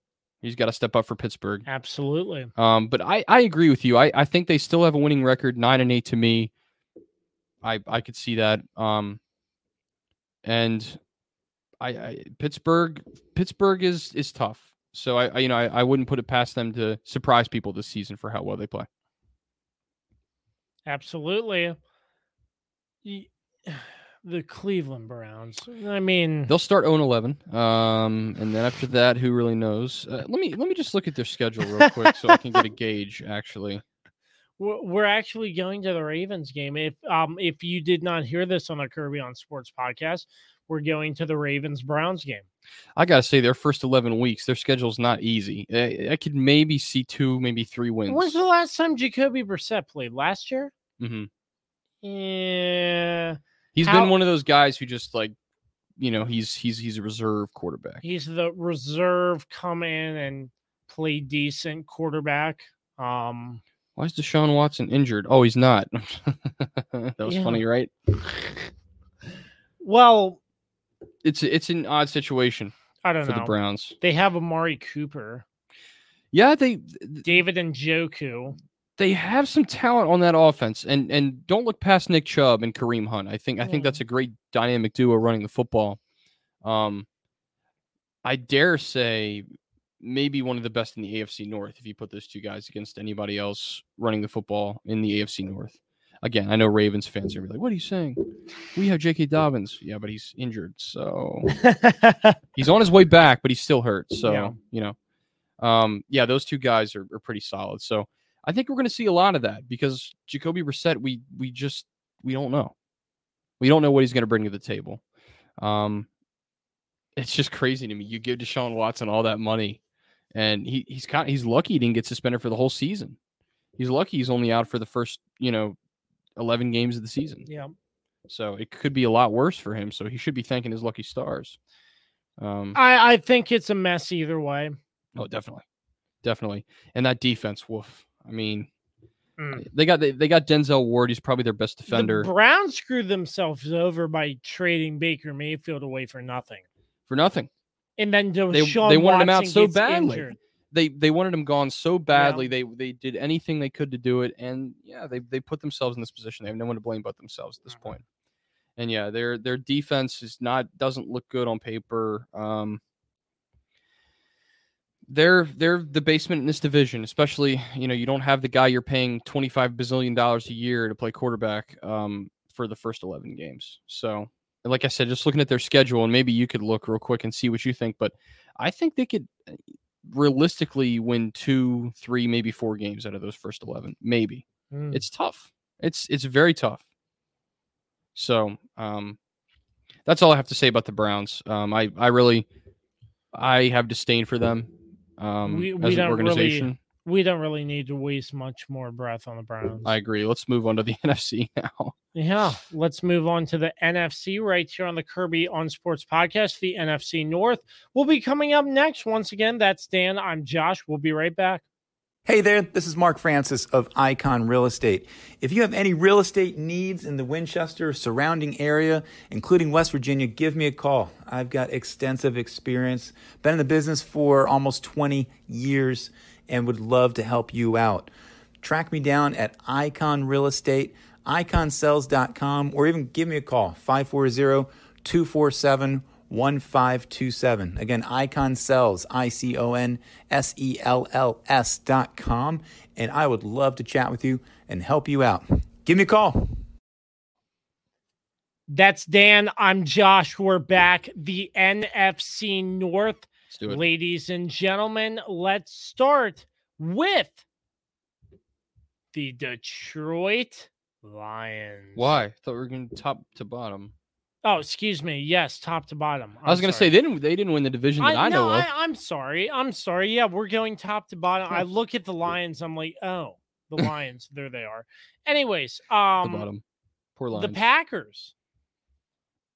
He's got to step up for Pittsburgh.
Absolutely.
Um, but I, I agree with you. I, I think they still have a winning record, nine and eight to me. I I could see that. Um, and I, I Pittsburgh Pittsburgh is is tough. So I, I you know I, I wouldn't put it past them to surprise people this season for how well they play.
Absolutely. The Cleveland Browns. I mean,
They'll start 0 11. Um, and then after that, who really knows? Uh, let me let me just look at their schedule real quick so I can get a gauge. Actually,
we're we're actually going to the Ravens game. If um if you did not hear this on the Kirby on Sports podcast, we're going to the Ravens Browns game.
I gotta say their first 11 weeks, their schedule's not easy. I, I could maybe see two, maybe three wins.
When's the last time Jacoby Brissett played? Last year?
Mm-hmm.
Yeah,
He's
How-
been one of those guys who just like, you know, he's he's he's a reserve quarterback.
he's the reserve come in and play decent quarterback. Um,
Why is Deshaun Watson injured? Oh, he's not. that was
Yeah.
funny, right?
well,
It's it's an odd situation
I don't
for
know.
the Browns.
They have Amari Cooper,
Yeah, they
David Njoku.
They have some talent on that offense, and and don't look past Nick Chubb and Kareem Hunt. I think I think
Yeah.
that's a great dynamic duo running the football. Um, I dare say maybe one of the best in the AFC North if you put those two guys against anybody else running the football in the AFC North. Again, I know Ravens fans are gonna be like, "What are you saying? We have J.K. Dobbins, yeah, but he's injured, so he's on his way back, but he's still hurt. So
Yeah.
you know, um, yeah, those two guys are, are pretty solid. So I think we're going to see a lot of that because Jacoby Brissett, we we just we don't know, we don't know what he's going to bring to the table. Um, it's just crazy to me. You give Deshaun Watson all that money, and he he's kind he's lucky he didn't get suspended for the whole season. He's lucky he's only out for the first you know eleven games of the season.
yeah.
So it could be a lot worse for him. So he should be thanking his lucky stars. Um,
I, I think it's a mess either way.
oh, definitely, definitely. And that defense, woof. I mean,
Mm.
they got they, they got Denzel Ward. He's probably their best defender
The Browns screwed themselves over by trading Baker Mayfield away for nothing.
for nothing.
And then
They-
Deshaun
they wanted him out so badly.
injured.
They they wanted him gone so badly. They they did anything they could to do it, and yeah, they they put themselves in this position. They have no one to blame but themselves at this
Mhm.
point. And yeah, their their defense is not doesn't look good on paper. Um, they're they're the basement in this division, especially you know you don't have the guy you're paying twenty five bazillion dollars a year to play quarterback um, for the first eleven games. So, like I said, just looking at their schedule, and maybe you could look real quick and see what you think, but I think they could uh, realistically win two, three, maybe four games out of those first eleven. Maybe
Mm.
it's tough. It's it's very tough. So um, that's all I have to say about the Browns. Um, I I really I have disdain for them um,
We-
as
we
an
don't really-
organization.
we don't really need to waste much more breath on the Browns.
I agree. Let's move on to the NFC now.
yeah, let's move on to the NFC right here on the Kirby on Sports podcast. The NFC North will be coming up next. Once again, that's Dan. I'm Josh. We'll be right back.
Hey there, this is Mark Francis of Icon Real Estate. If you have any real estate needs in the Winchester surrounding area, including West Virginia, give me a call. I've got extensive experience, been in the business for almost 20 years, and would love to help you out. Track me down at Icon Real Estate, iconsells.com, or even give me a call, 540 247 1527. Again, Icon Sells, I C O N S E L L S dot com. And I would love to chat with you and help you out. Give me a call.
That's Dan. I'm Josh. We're back. The NFC North.
Let's do it.
Ladies and gentlemen, let's start with the Detroit Lions.
Why? I thought we were going top to bottom.
Oh, excuse me. Yes, top to bottom.
I was going to say they didn't. They didn't win the division that I, know
no,
of.
I, I'm sorry. I'm sorry. Yeah, we're going top to bottom. I look at the Lions. I'm like, oh, the Lions. there they are. Anyways,
the
um,
bottom. Poor Lions.
the Packers.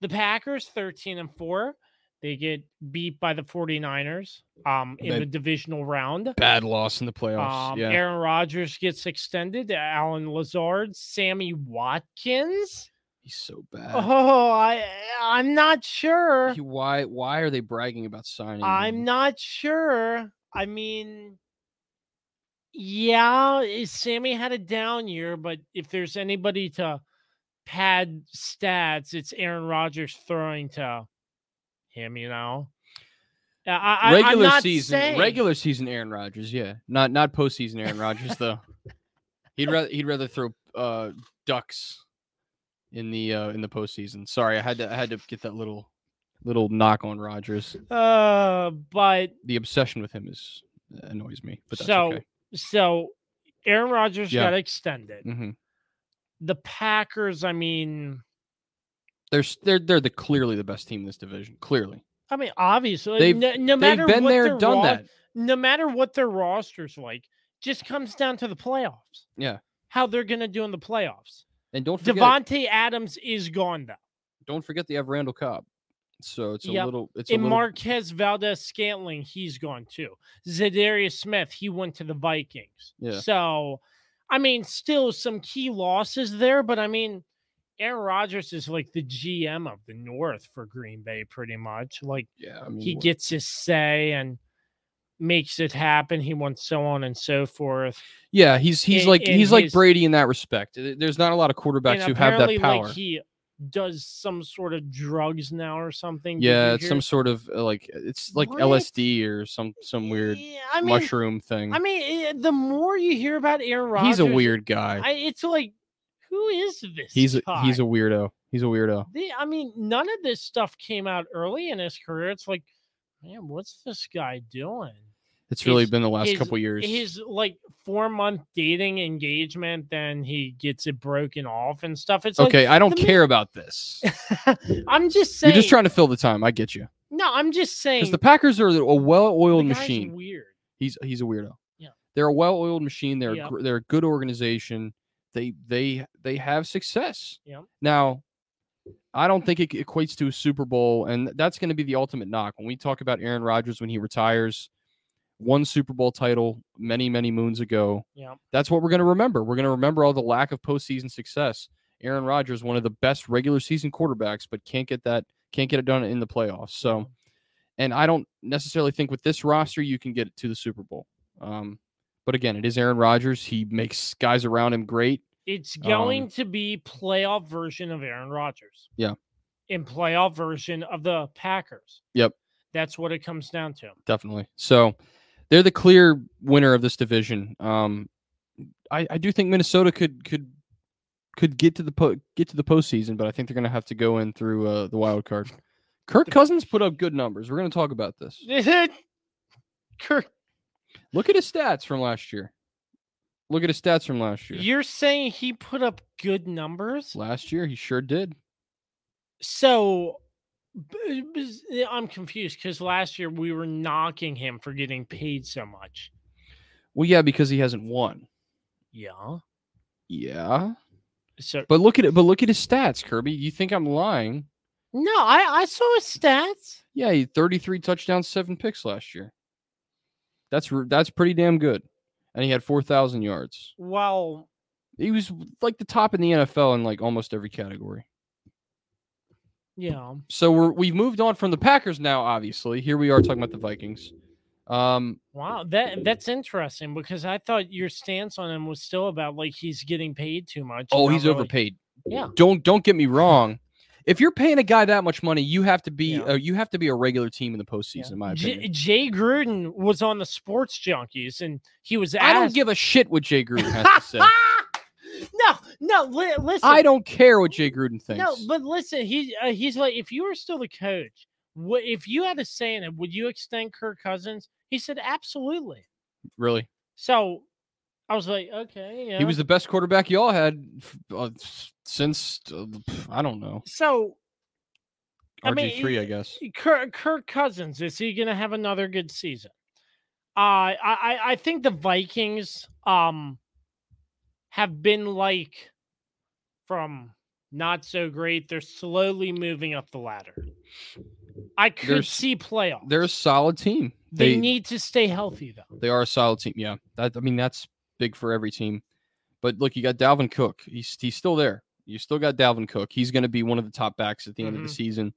The Packers, 13 and 4. They get beat by the 49ers um, in
They-
the divisional round.
Bad loss in the playoffs.
Um,
yeah.
Aaron Rodgers gets extended. Allen Lazard, Sammy Watkins.
He's so bad.
Oh, I I'm not sure.
He- why? Why are they bragging about signing?
I'm
him?
not sure. I mean, yeah, Sammy had a down year, but if there's anybody to pad stats, it's Aaron Rodgers throwing to him. You know, I, I, I'm
regular season.
saying-
Regular season. Aaron Rodgers. Yeah. Not not postseason. Aaron Rodgers though. He'd rather he'd rather throw uh ducks in the uh in the postseason. Sorry, I had to I had to get that little little knock on Rodgers.
Uh, but
The obsession with him is annoys me, but that's
so
okay.
so Aaron Rodgers
Yeah.
got extended.
hmm
The Packers, I mean,
They're they're they're the clearly the best team in this division. Clearly,
I mean, obviously,
They've-
no, no
they've
matter
been
what
there, done
ro-
that.
no matter what their roster's like, just comes down to the playoffs.
Yeah.
How they're gonna do in the playoffs.
And don't forget,
Davante Adams is gone though.
don't forget they have Randall Cobb. So it's a
Yep.
little. It's a
And
little.
Marquez Valdes Scantling, he's gone too. Za'Darius Smith, he went to the Vikings.
Yeah.
So, I mean, still some key losses there, but I mean, Aaron Rodgers is like the GM of the North for Green Bay, pretty much. Like
yeah, I mean,
he gets his say and makes it happen. He wants so on and so forth.
Yeah, he's he's
in-
like
in
he's like Brady in that respect. There's not a lot of quarterbacks who have that power.
like he does some sort of drugs now or something.
Yeah, it's some sort of uh, like it's like
What?
LSD or some some weird
Yeah, I mean,
mushroom thing.
I mean, eh, the more you hear about Aaron Rodgers,
he's a weird guy.
I, it's like, who is this?
he's a,
guy?
he's a weirdo. He's a weirdo.
The, I mean, none of this stuff came out early in his career. It's like, man, what's this guy doing?
It's really
his-
been the last
his-
couple years.
His like four month dating engagement, then he gets it broken off and stuff. It's
okay, I don't
the man-
care about this.
I'm just saying.
You're just trying to fill the time. I get you.
No, I'm just saying.
Because the Packers are a well-oiled machine.
Weird.
He's he's a weirdo.
Yeah.
They're a well-oiled machine. They're a
Yeah.
gr- they're a good organization. They they they have success.
Yeah.
Now, I don't think it equates to a Super Bowl, and that's going to be the ultimate knock when we talk about Aaron Rodgers when he retires. One Super Bowl title many many moons ago.
Yeah.
That's what we're going to remember. We're going to remember all the lack of postseason success. Aaron Rodgers, one of the best regular season quarterbacks, but can't get that can't get it done in the playoffs. So and I don't necessarily think with this roster you can get it to the Super Bowl. Um, but again, it is Aaron Rodgers. He makes guys around him great.
It's going
Um,
to be playoff version of Aaron Rodgers.
Yeah.
In playoff version of the Packers.
Yep.
That's what it comes down to.
Definitely. So they're the clear winner of this division. Um, I, I do think Minnesota could could could get to the po- get to the postseason, but I think they're going to have to go in through uh, the wild card. Kirk Cousins put up good numbers. We're going to talk about this.
Kirk,
Look at his stats from last year. Look at his stats from last year.
you're saying he put up good numbers?
Last year, he sure did.
So Uh, I'm confused because last year we were knocking him for getting paid so much.
Well, yeah, because he hasn't won.
Yeah.
Yeah.
So
But look at it. But look at his stats, Kirby. You think I'm lying?
no, I, I saw his stats.
Yeah, he 33 touchdowns, seven picks last year. That's that's pretty damn good. and he had 4,000 yards.
Well,
He was like the top in the NFL in like almost every category.
Yeah.
So we're we've moved on from the Packers now. Obviously, here we are talking about the Vikings. Um,
Wow, that that's interesting because I thought your stance on him was still about like he's getting paid too much.
oh, he's
really-
overpaid.
Yeah.
Don't don't get me wrong. If you're paying a guy that much money, you have to be
Yeah.
uh, you have to be a regular team in the postseason. In my
J- Jay Gruden was on the Sports Junkies, and he was.
I don't give a shit what Jay Gruden has to say.
no, no. Li- listen,
I don't care what Jay Gruden thinks.
No, but listen, he uh, he's like, if you were still the coach, what if you had a say in it? Would you extend Kirk Cousins? He said, absolutely.
really,
So I was like, okay, yeah.
he was the best quarterback y'all had uh, since uh, I don't know
so I mean,
three, I guess.
Kirk, Kirk Cousins is he going to have another good season? Uh, I I I think the Vikings um have been like from not so great. They're slowly moving up the ladder. I could
There's-
see playoffs.
They're a solid team.
they,
They
need to stay healthy though.
they are a solid team. Yeah, that I mean that's big for every team. But look, you got Dalvin Cook. He's he's still there. You still got Dalvin Cook. He's going to be one of the top backs at the end of the season.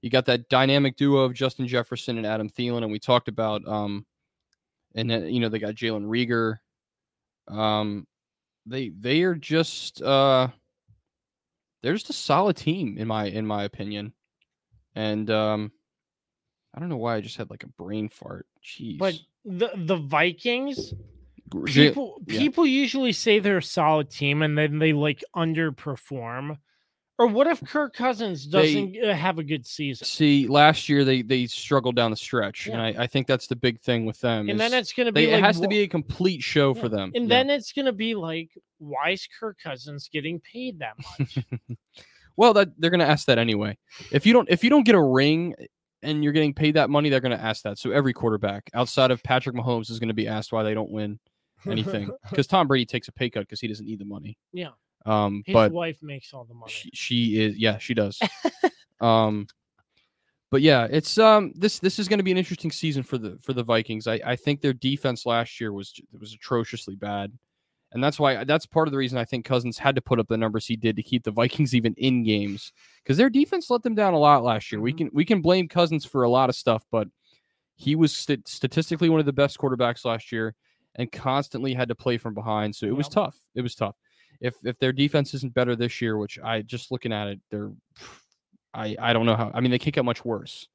You got that dynamic duo of Justin Jefferson and Adam Thielen, and we talked about um, and then you know they got Jalen Reagor. Um, they they are just uh, they're just a solid team in my in my opinion, and um, I don't know why I just had like a brain fart. Jeez,
But the the Vikings people
yeah.
people usually say they're a solid team and then they like underperform. Or what if Kirk Cousins doesn't uh, have a good season?
See, last year they they struggled down the stretch, and I, I think that's the big thing with them.
And then it's going to be
they,
like
it has to be a complete show
yeah,
for them.
And
Yeah.
then it's going to be like why is Kirk Cousins getting paid that much?
well, that they're gonna ask that anyway. If you don't if you don't get a ring and you're getting paid that money, they're gonna ask that. So every quarterback outside of Patrick Mahomes is gonna be asked why they don't win anything because Tom Brady takes a pay cut because he doesn't need the money.
yeah.
Um,
His
but
wife makes all the money.
she, she is yeah she does. Um but yeah it's um this this is going to be an interesting season for the for the vikings. I i think their defense last year was was atrociously bad. And that's why that's part of the reason i think cousins had to put up the numbers he did to keep the vikings even in games. Because their defense let them down a lot last year. We
Mhm.
can we can blame cousins for a lot of stuff but he was st- statistically one of the best quarterbacks last year and constantly had to play from behind. So it was tough. It was tough if if their defense isn't better this year, which I just looking at it, they're I I don't know how. I mean, they can't get much worse.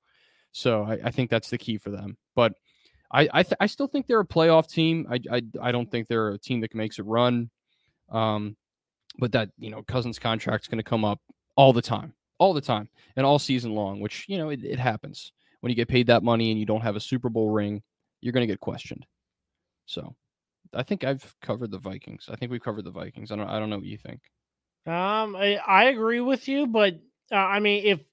So I, I think that's the key for them. But I I, th- I still think they're a playoff team. I, I I don't think they're a team that makes a run. Um, but that you know Cousins' contract's going to come up all the time, all the time, and all season long. Which you know it, it happens when you get paid that money and you don't have a Super Bowl ring, you're going to get questioned. So I think I've covered the Vikings. I think we've covered the Vikings. I don't I don't know what you think.
Um, I, I agree with you, but uh, I mean, if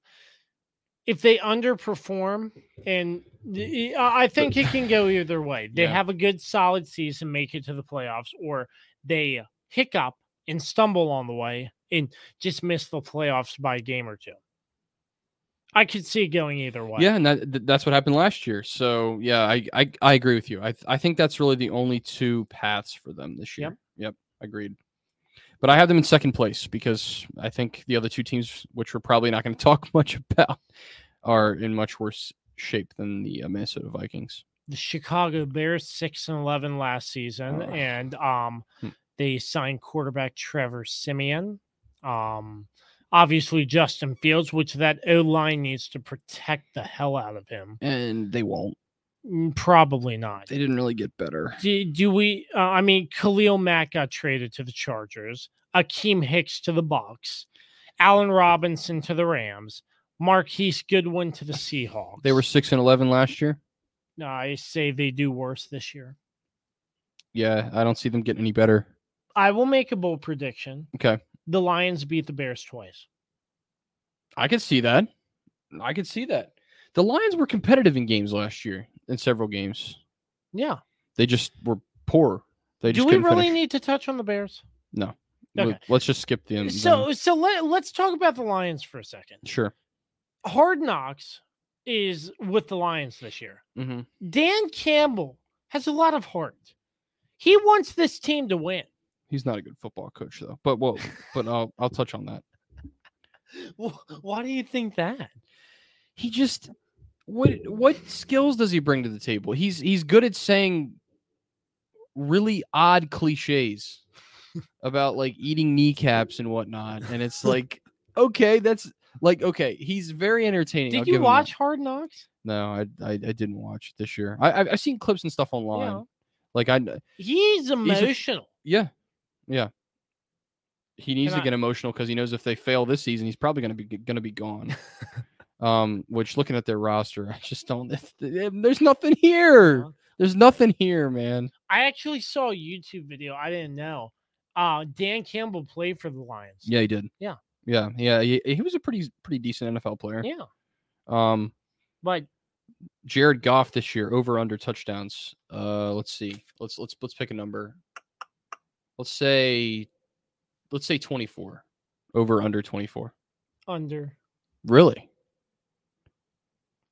if they underperform, and I I think it can go either way. They
Yeah.
have a good, solid season, make it to the playoffs, or they hiccup and stumble on the way and just miss the playoffs by a game or two. I could see it going either way.
Yeah, and that, that's what happened last year. So yeah, I I, I agree with you. I I think that's really the only two paths for them this year.
Yep.
Yep, agreed. But I have them in second place because I think the other two teams, which we're probably not going to talk much about, are in much worse shape than the uh, Minnesota Vikings.
the Chicago Bears six and eleven last season,
Oh.
and um,
Hmm.
they signed quarterback Trevor Siemian. Um, obviously Justin Fields, which that O line needs to protect the hell out of him.
And they won't.
Mm, Probably not.
They didn't really get better.
Do, do we? Uh, I mean, Khalil Mack got traded to the Chargers. Akiem Hicks to the Bucs. Allen Robinson to the Rams. Marquise Goodwin to the Seahawks.
They were six and eleven last year.
No, I say they do worse this year.
Yeah, I don't see them getting any better.
I will make a bold prediction.
Okay,
The Lions beat the Bears twice.
I could see that. I could see that. The Lions were competitive in games last year, in several games.
Yeah.
They just were poor. They
Do
just
we really
finish.
need to touch on the Bears?
No.
Okay.
Let- Let's just skip the end.
So so let, let's talk about the Lions for a second.
sure.
Hard Knocks is with the Lions this year.
hmm
Dan Campbell has a lot of heart. He wants this team to win.
He's not a good football coach though. But well, but I'll I'll touch on that.
Wh- Why do you think that?
He just what what skills does he bring to the table? He's he's good at saying really odd cliches about like eating kneecaps and whatnot. And it's like, okay, that's like okay, he's very entertaining. I'll
Did you watch Hard Knocks?
No, I, I I didn't watch it this year. I I've, I've seen clips and stuff online.
Yeah.
Like I kn-
He's
a-
emotional.
yeah yeah. He needs
And
to
I-
get emotional because he knows if they fail this season, he's probably gonna be gonna be gone. um, which looking at their roster, I just don't. There's nothing here.
Uh-huh.
There's nothing here, man.
I actually saw a YouTube video. I didn't know. Uh, Dan Campbell played for the Lions.
Yeah, he did.
Yeah.
yeah, yeah. He, he was a pretty pretty decent NFL player.
Yeah.
Um,
But
Jared Goff this year over under touchdowns. Uh, let's see. Let's let's let's pick a number. Let's say, let's say twenty four. Over under twenty four.
under.
Really?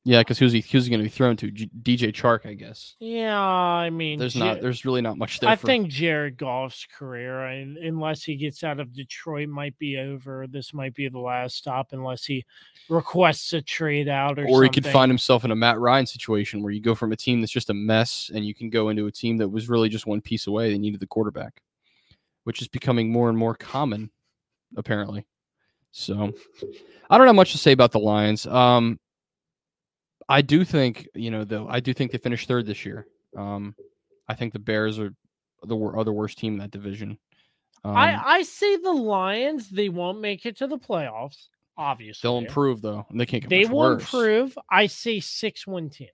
Yeah, because who's he? Who's he going to be thrown to? G- DJ Chark, I guess.
Yeah, I mean,
There's not. There's really not much there.
I
for-
think Jared Goff's career, and unless he gets out of Detroit, might be over. This might be the last stop, unless he requests a trade out or.
or he could find himself in a Matt Ryan situation where you go from a team that's just a mess and you can go into a team that was really just one piece away. They needed the quarterback, which is becoming more and more common, apparently. So I don't have much to say about the Lions. Um, I do think, you know, though, I do think they finished third this year. Um, I think the Bears are the are the worst team in that division. Um,
I I say the Lions. They won't make it to the playoffs. Obviously,
they'll improve though. and They can't get
They will
worse.
improve. I say six one team.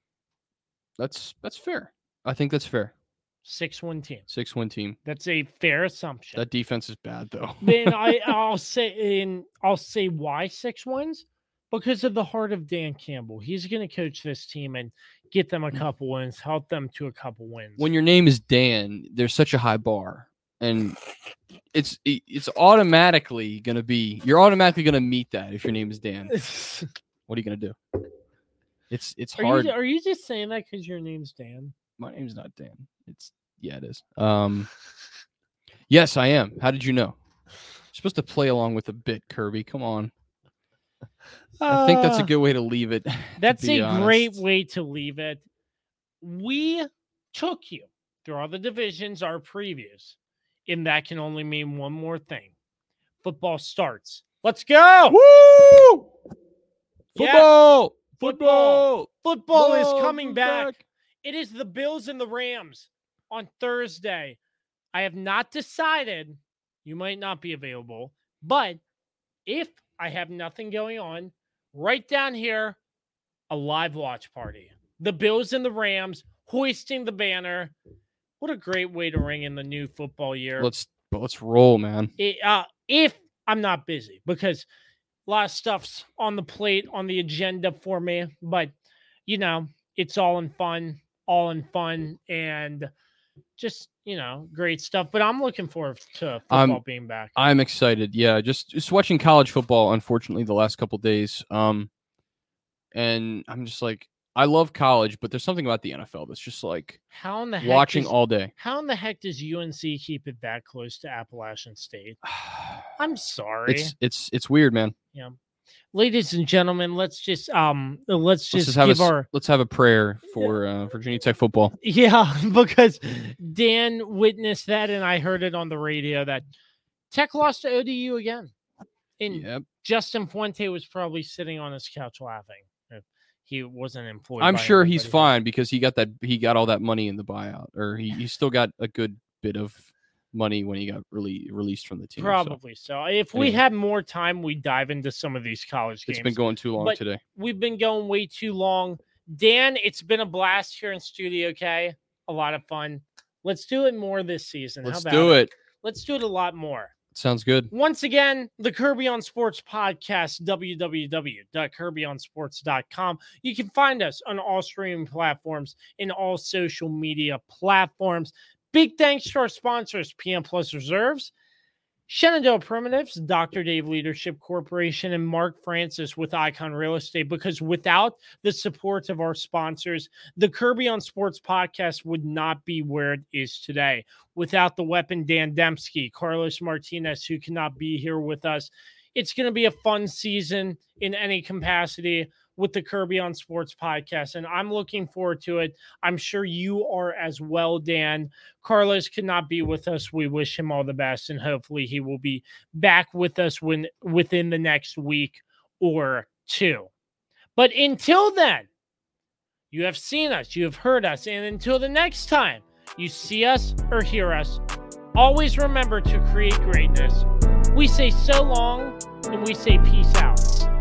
That's that's fair. I think that's fair.
Six one team.
Six one team.
That's a fair assumption.
That defense is bad though.
then I I'll say and I'll say why six wins because of the heart of Dan Campbell. He's going to coach this team and get them a mm. couple wins, help them to a couple wins.
when your name is Dan, there's such a high bar, and it's it's automatically gonna be you're automatically gonna meet that if your name is Dan. What are you gonna do? It's it's
are
hard.
you are you just saying that because your name's Dan?
My name's not Dan. It's yeah, it is. Um, yes, I am. How did you know? You're supposed to play along with a bit, Kirby. Come on. I think that's a
Uh,
good way to leave it.
That's a great way to leave it. We took you through all the divisions, our previews, and that can only mean one more thing. Football starts. Let's go.
Woo!
Yes,
Football!
football. Football is coming
we're
back. It is the Bills and the Rams on Thursday. I have not decided. You might not be available, but if I have nothing going on, right down here, a live watch party. The Bills and the Rams hoisting the banner. What a great way to ring in the new football year.
Let's let's roll, man.
It, uh, if I'm not busy, because a lot of stuff's on the plate, on the agenda for me. But, you know, it's all in fun, all in fun, and just, you know, great stuff. But I'm looking forward to football being back.
I'm excited. Yeah, just just watching college football. Unfortunately, the last couple days, um, and I'm just like, I love college, but there's something about the NFL that's just like
How in the heck
watching
does,
all day.
How in the heck does UNC keep it that close to Appalachian State? I'm sorry.
It's it's it's weird, man.
Ladies and gentlemen, let's just um let's
Let's
just,
just have a
give
s-
our
let's have a prayer for uh, Virginia Tech football.
Yeah, because Dan witnessed that, and I heard it on the radio that Tech lost to ODU again. And
Yep.
Justin Fuente was probably sitting on his couch laughing if he wasn't employed.
I'm sure he's fine because he got that he got all that money in the buyout, or he, he still got a good bit of money when he got really released from the team.
Probably so. If we
Anyway.
had more time, we dive into some of these college games.
it's been going too long
But-
today.
We've been going way too long. Dan, it's been a blast here in studio. Okay, a lot of fun. Let's do it more this season. How
Let's
about
do it.
Let's do it a lot more.
Sounds good.
Once again, the Kirby on Sports podcast, www.kirbyonsports.com. You can find us on all streaming platforms and all social media platforms. Big thanks to our sponsors, PM Plus Reserves, Shenandoah Primitives, Dr. Dave Leadership Corporation, and Mark Francis with Icon Real Estate. Because without the support of our sponsors, the Kirby on Sports podcast would not be where it is today. Without the weapon Dan Demski, Carlos Martinez, who cannot be here with us, it's going to be a fun season in any capacity with the Kirby on Sports podcast. And I'm looking forward to it. I'm sure you are as well, Dan. Carlos could not be with us. We wish him all the best, and hopefully he will be back with us when within the next week or two. But until then, you have seen us, you have heard us, and until the next time you see us or hear us, always remember to create greatness. We say so long and we say peace out.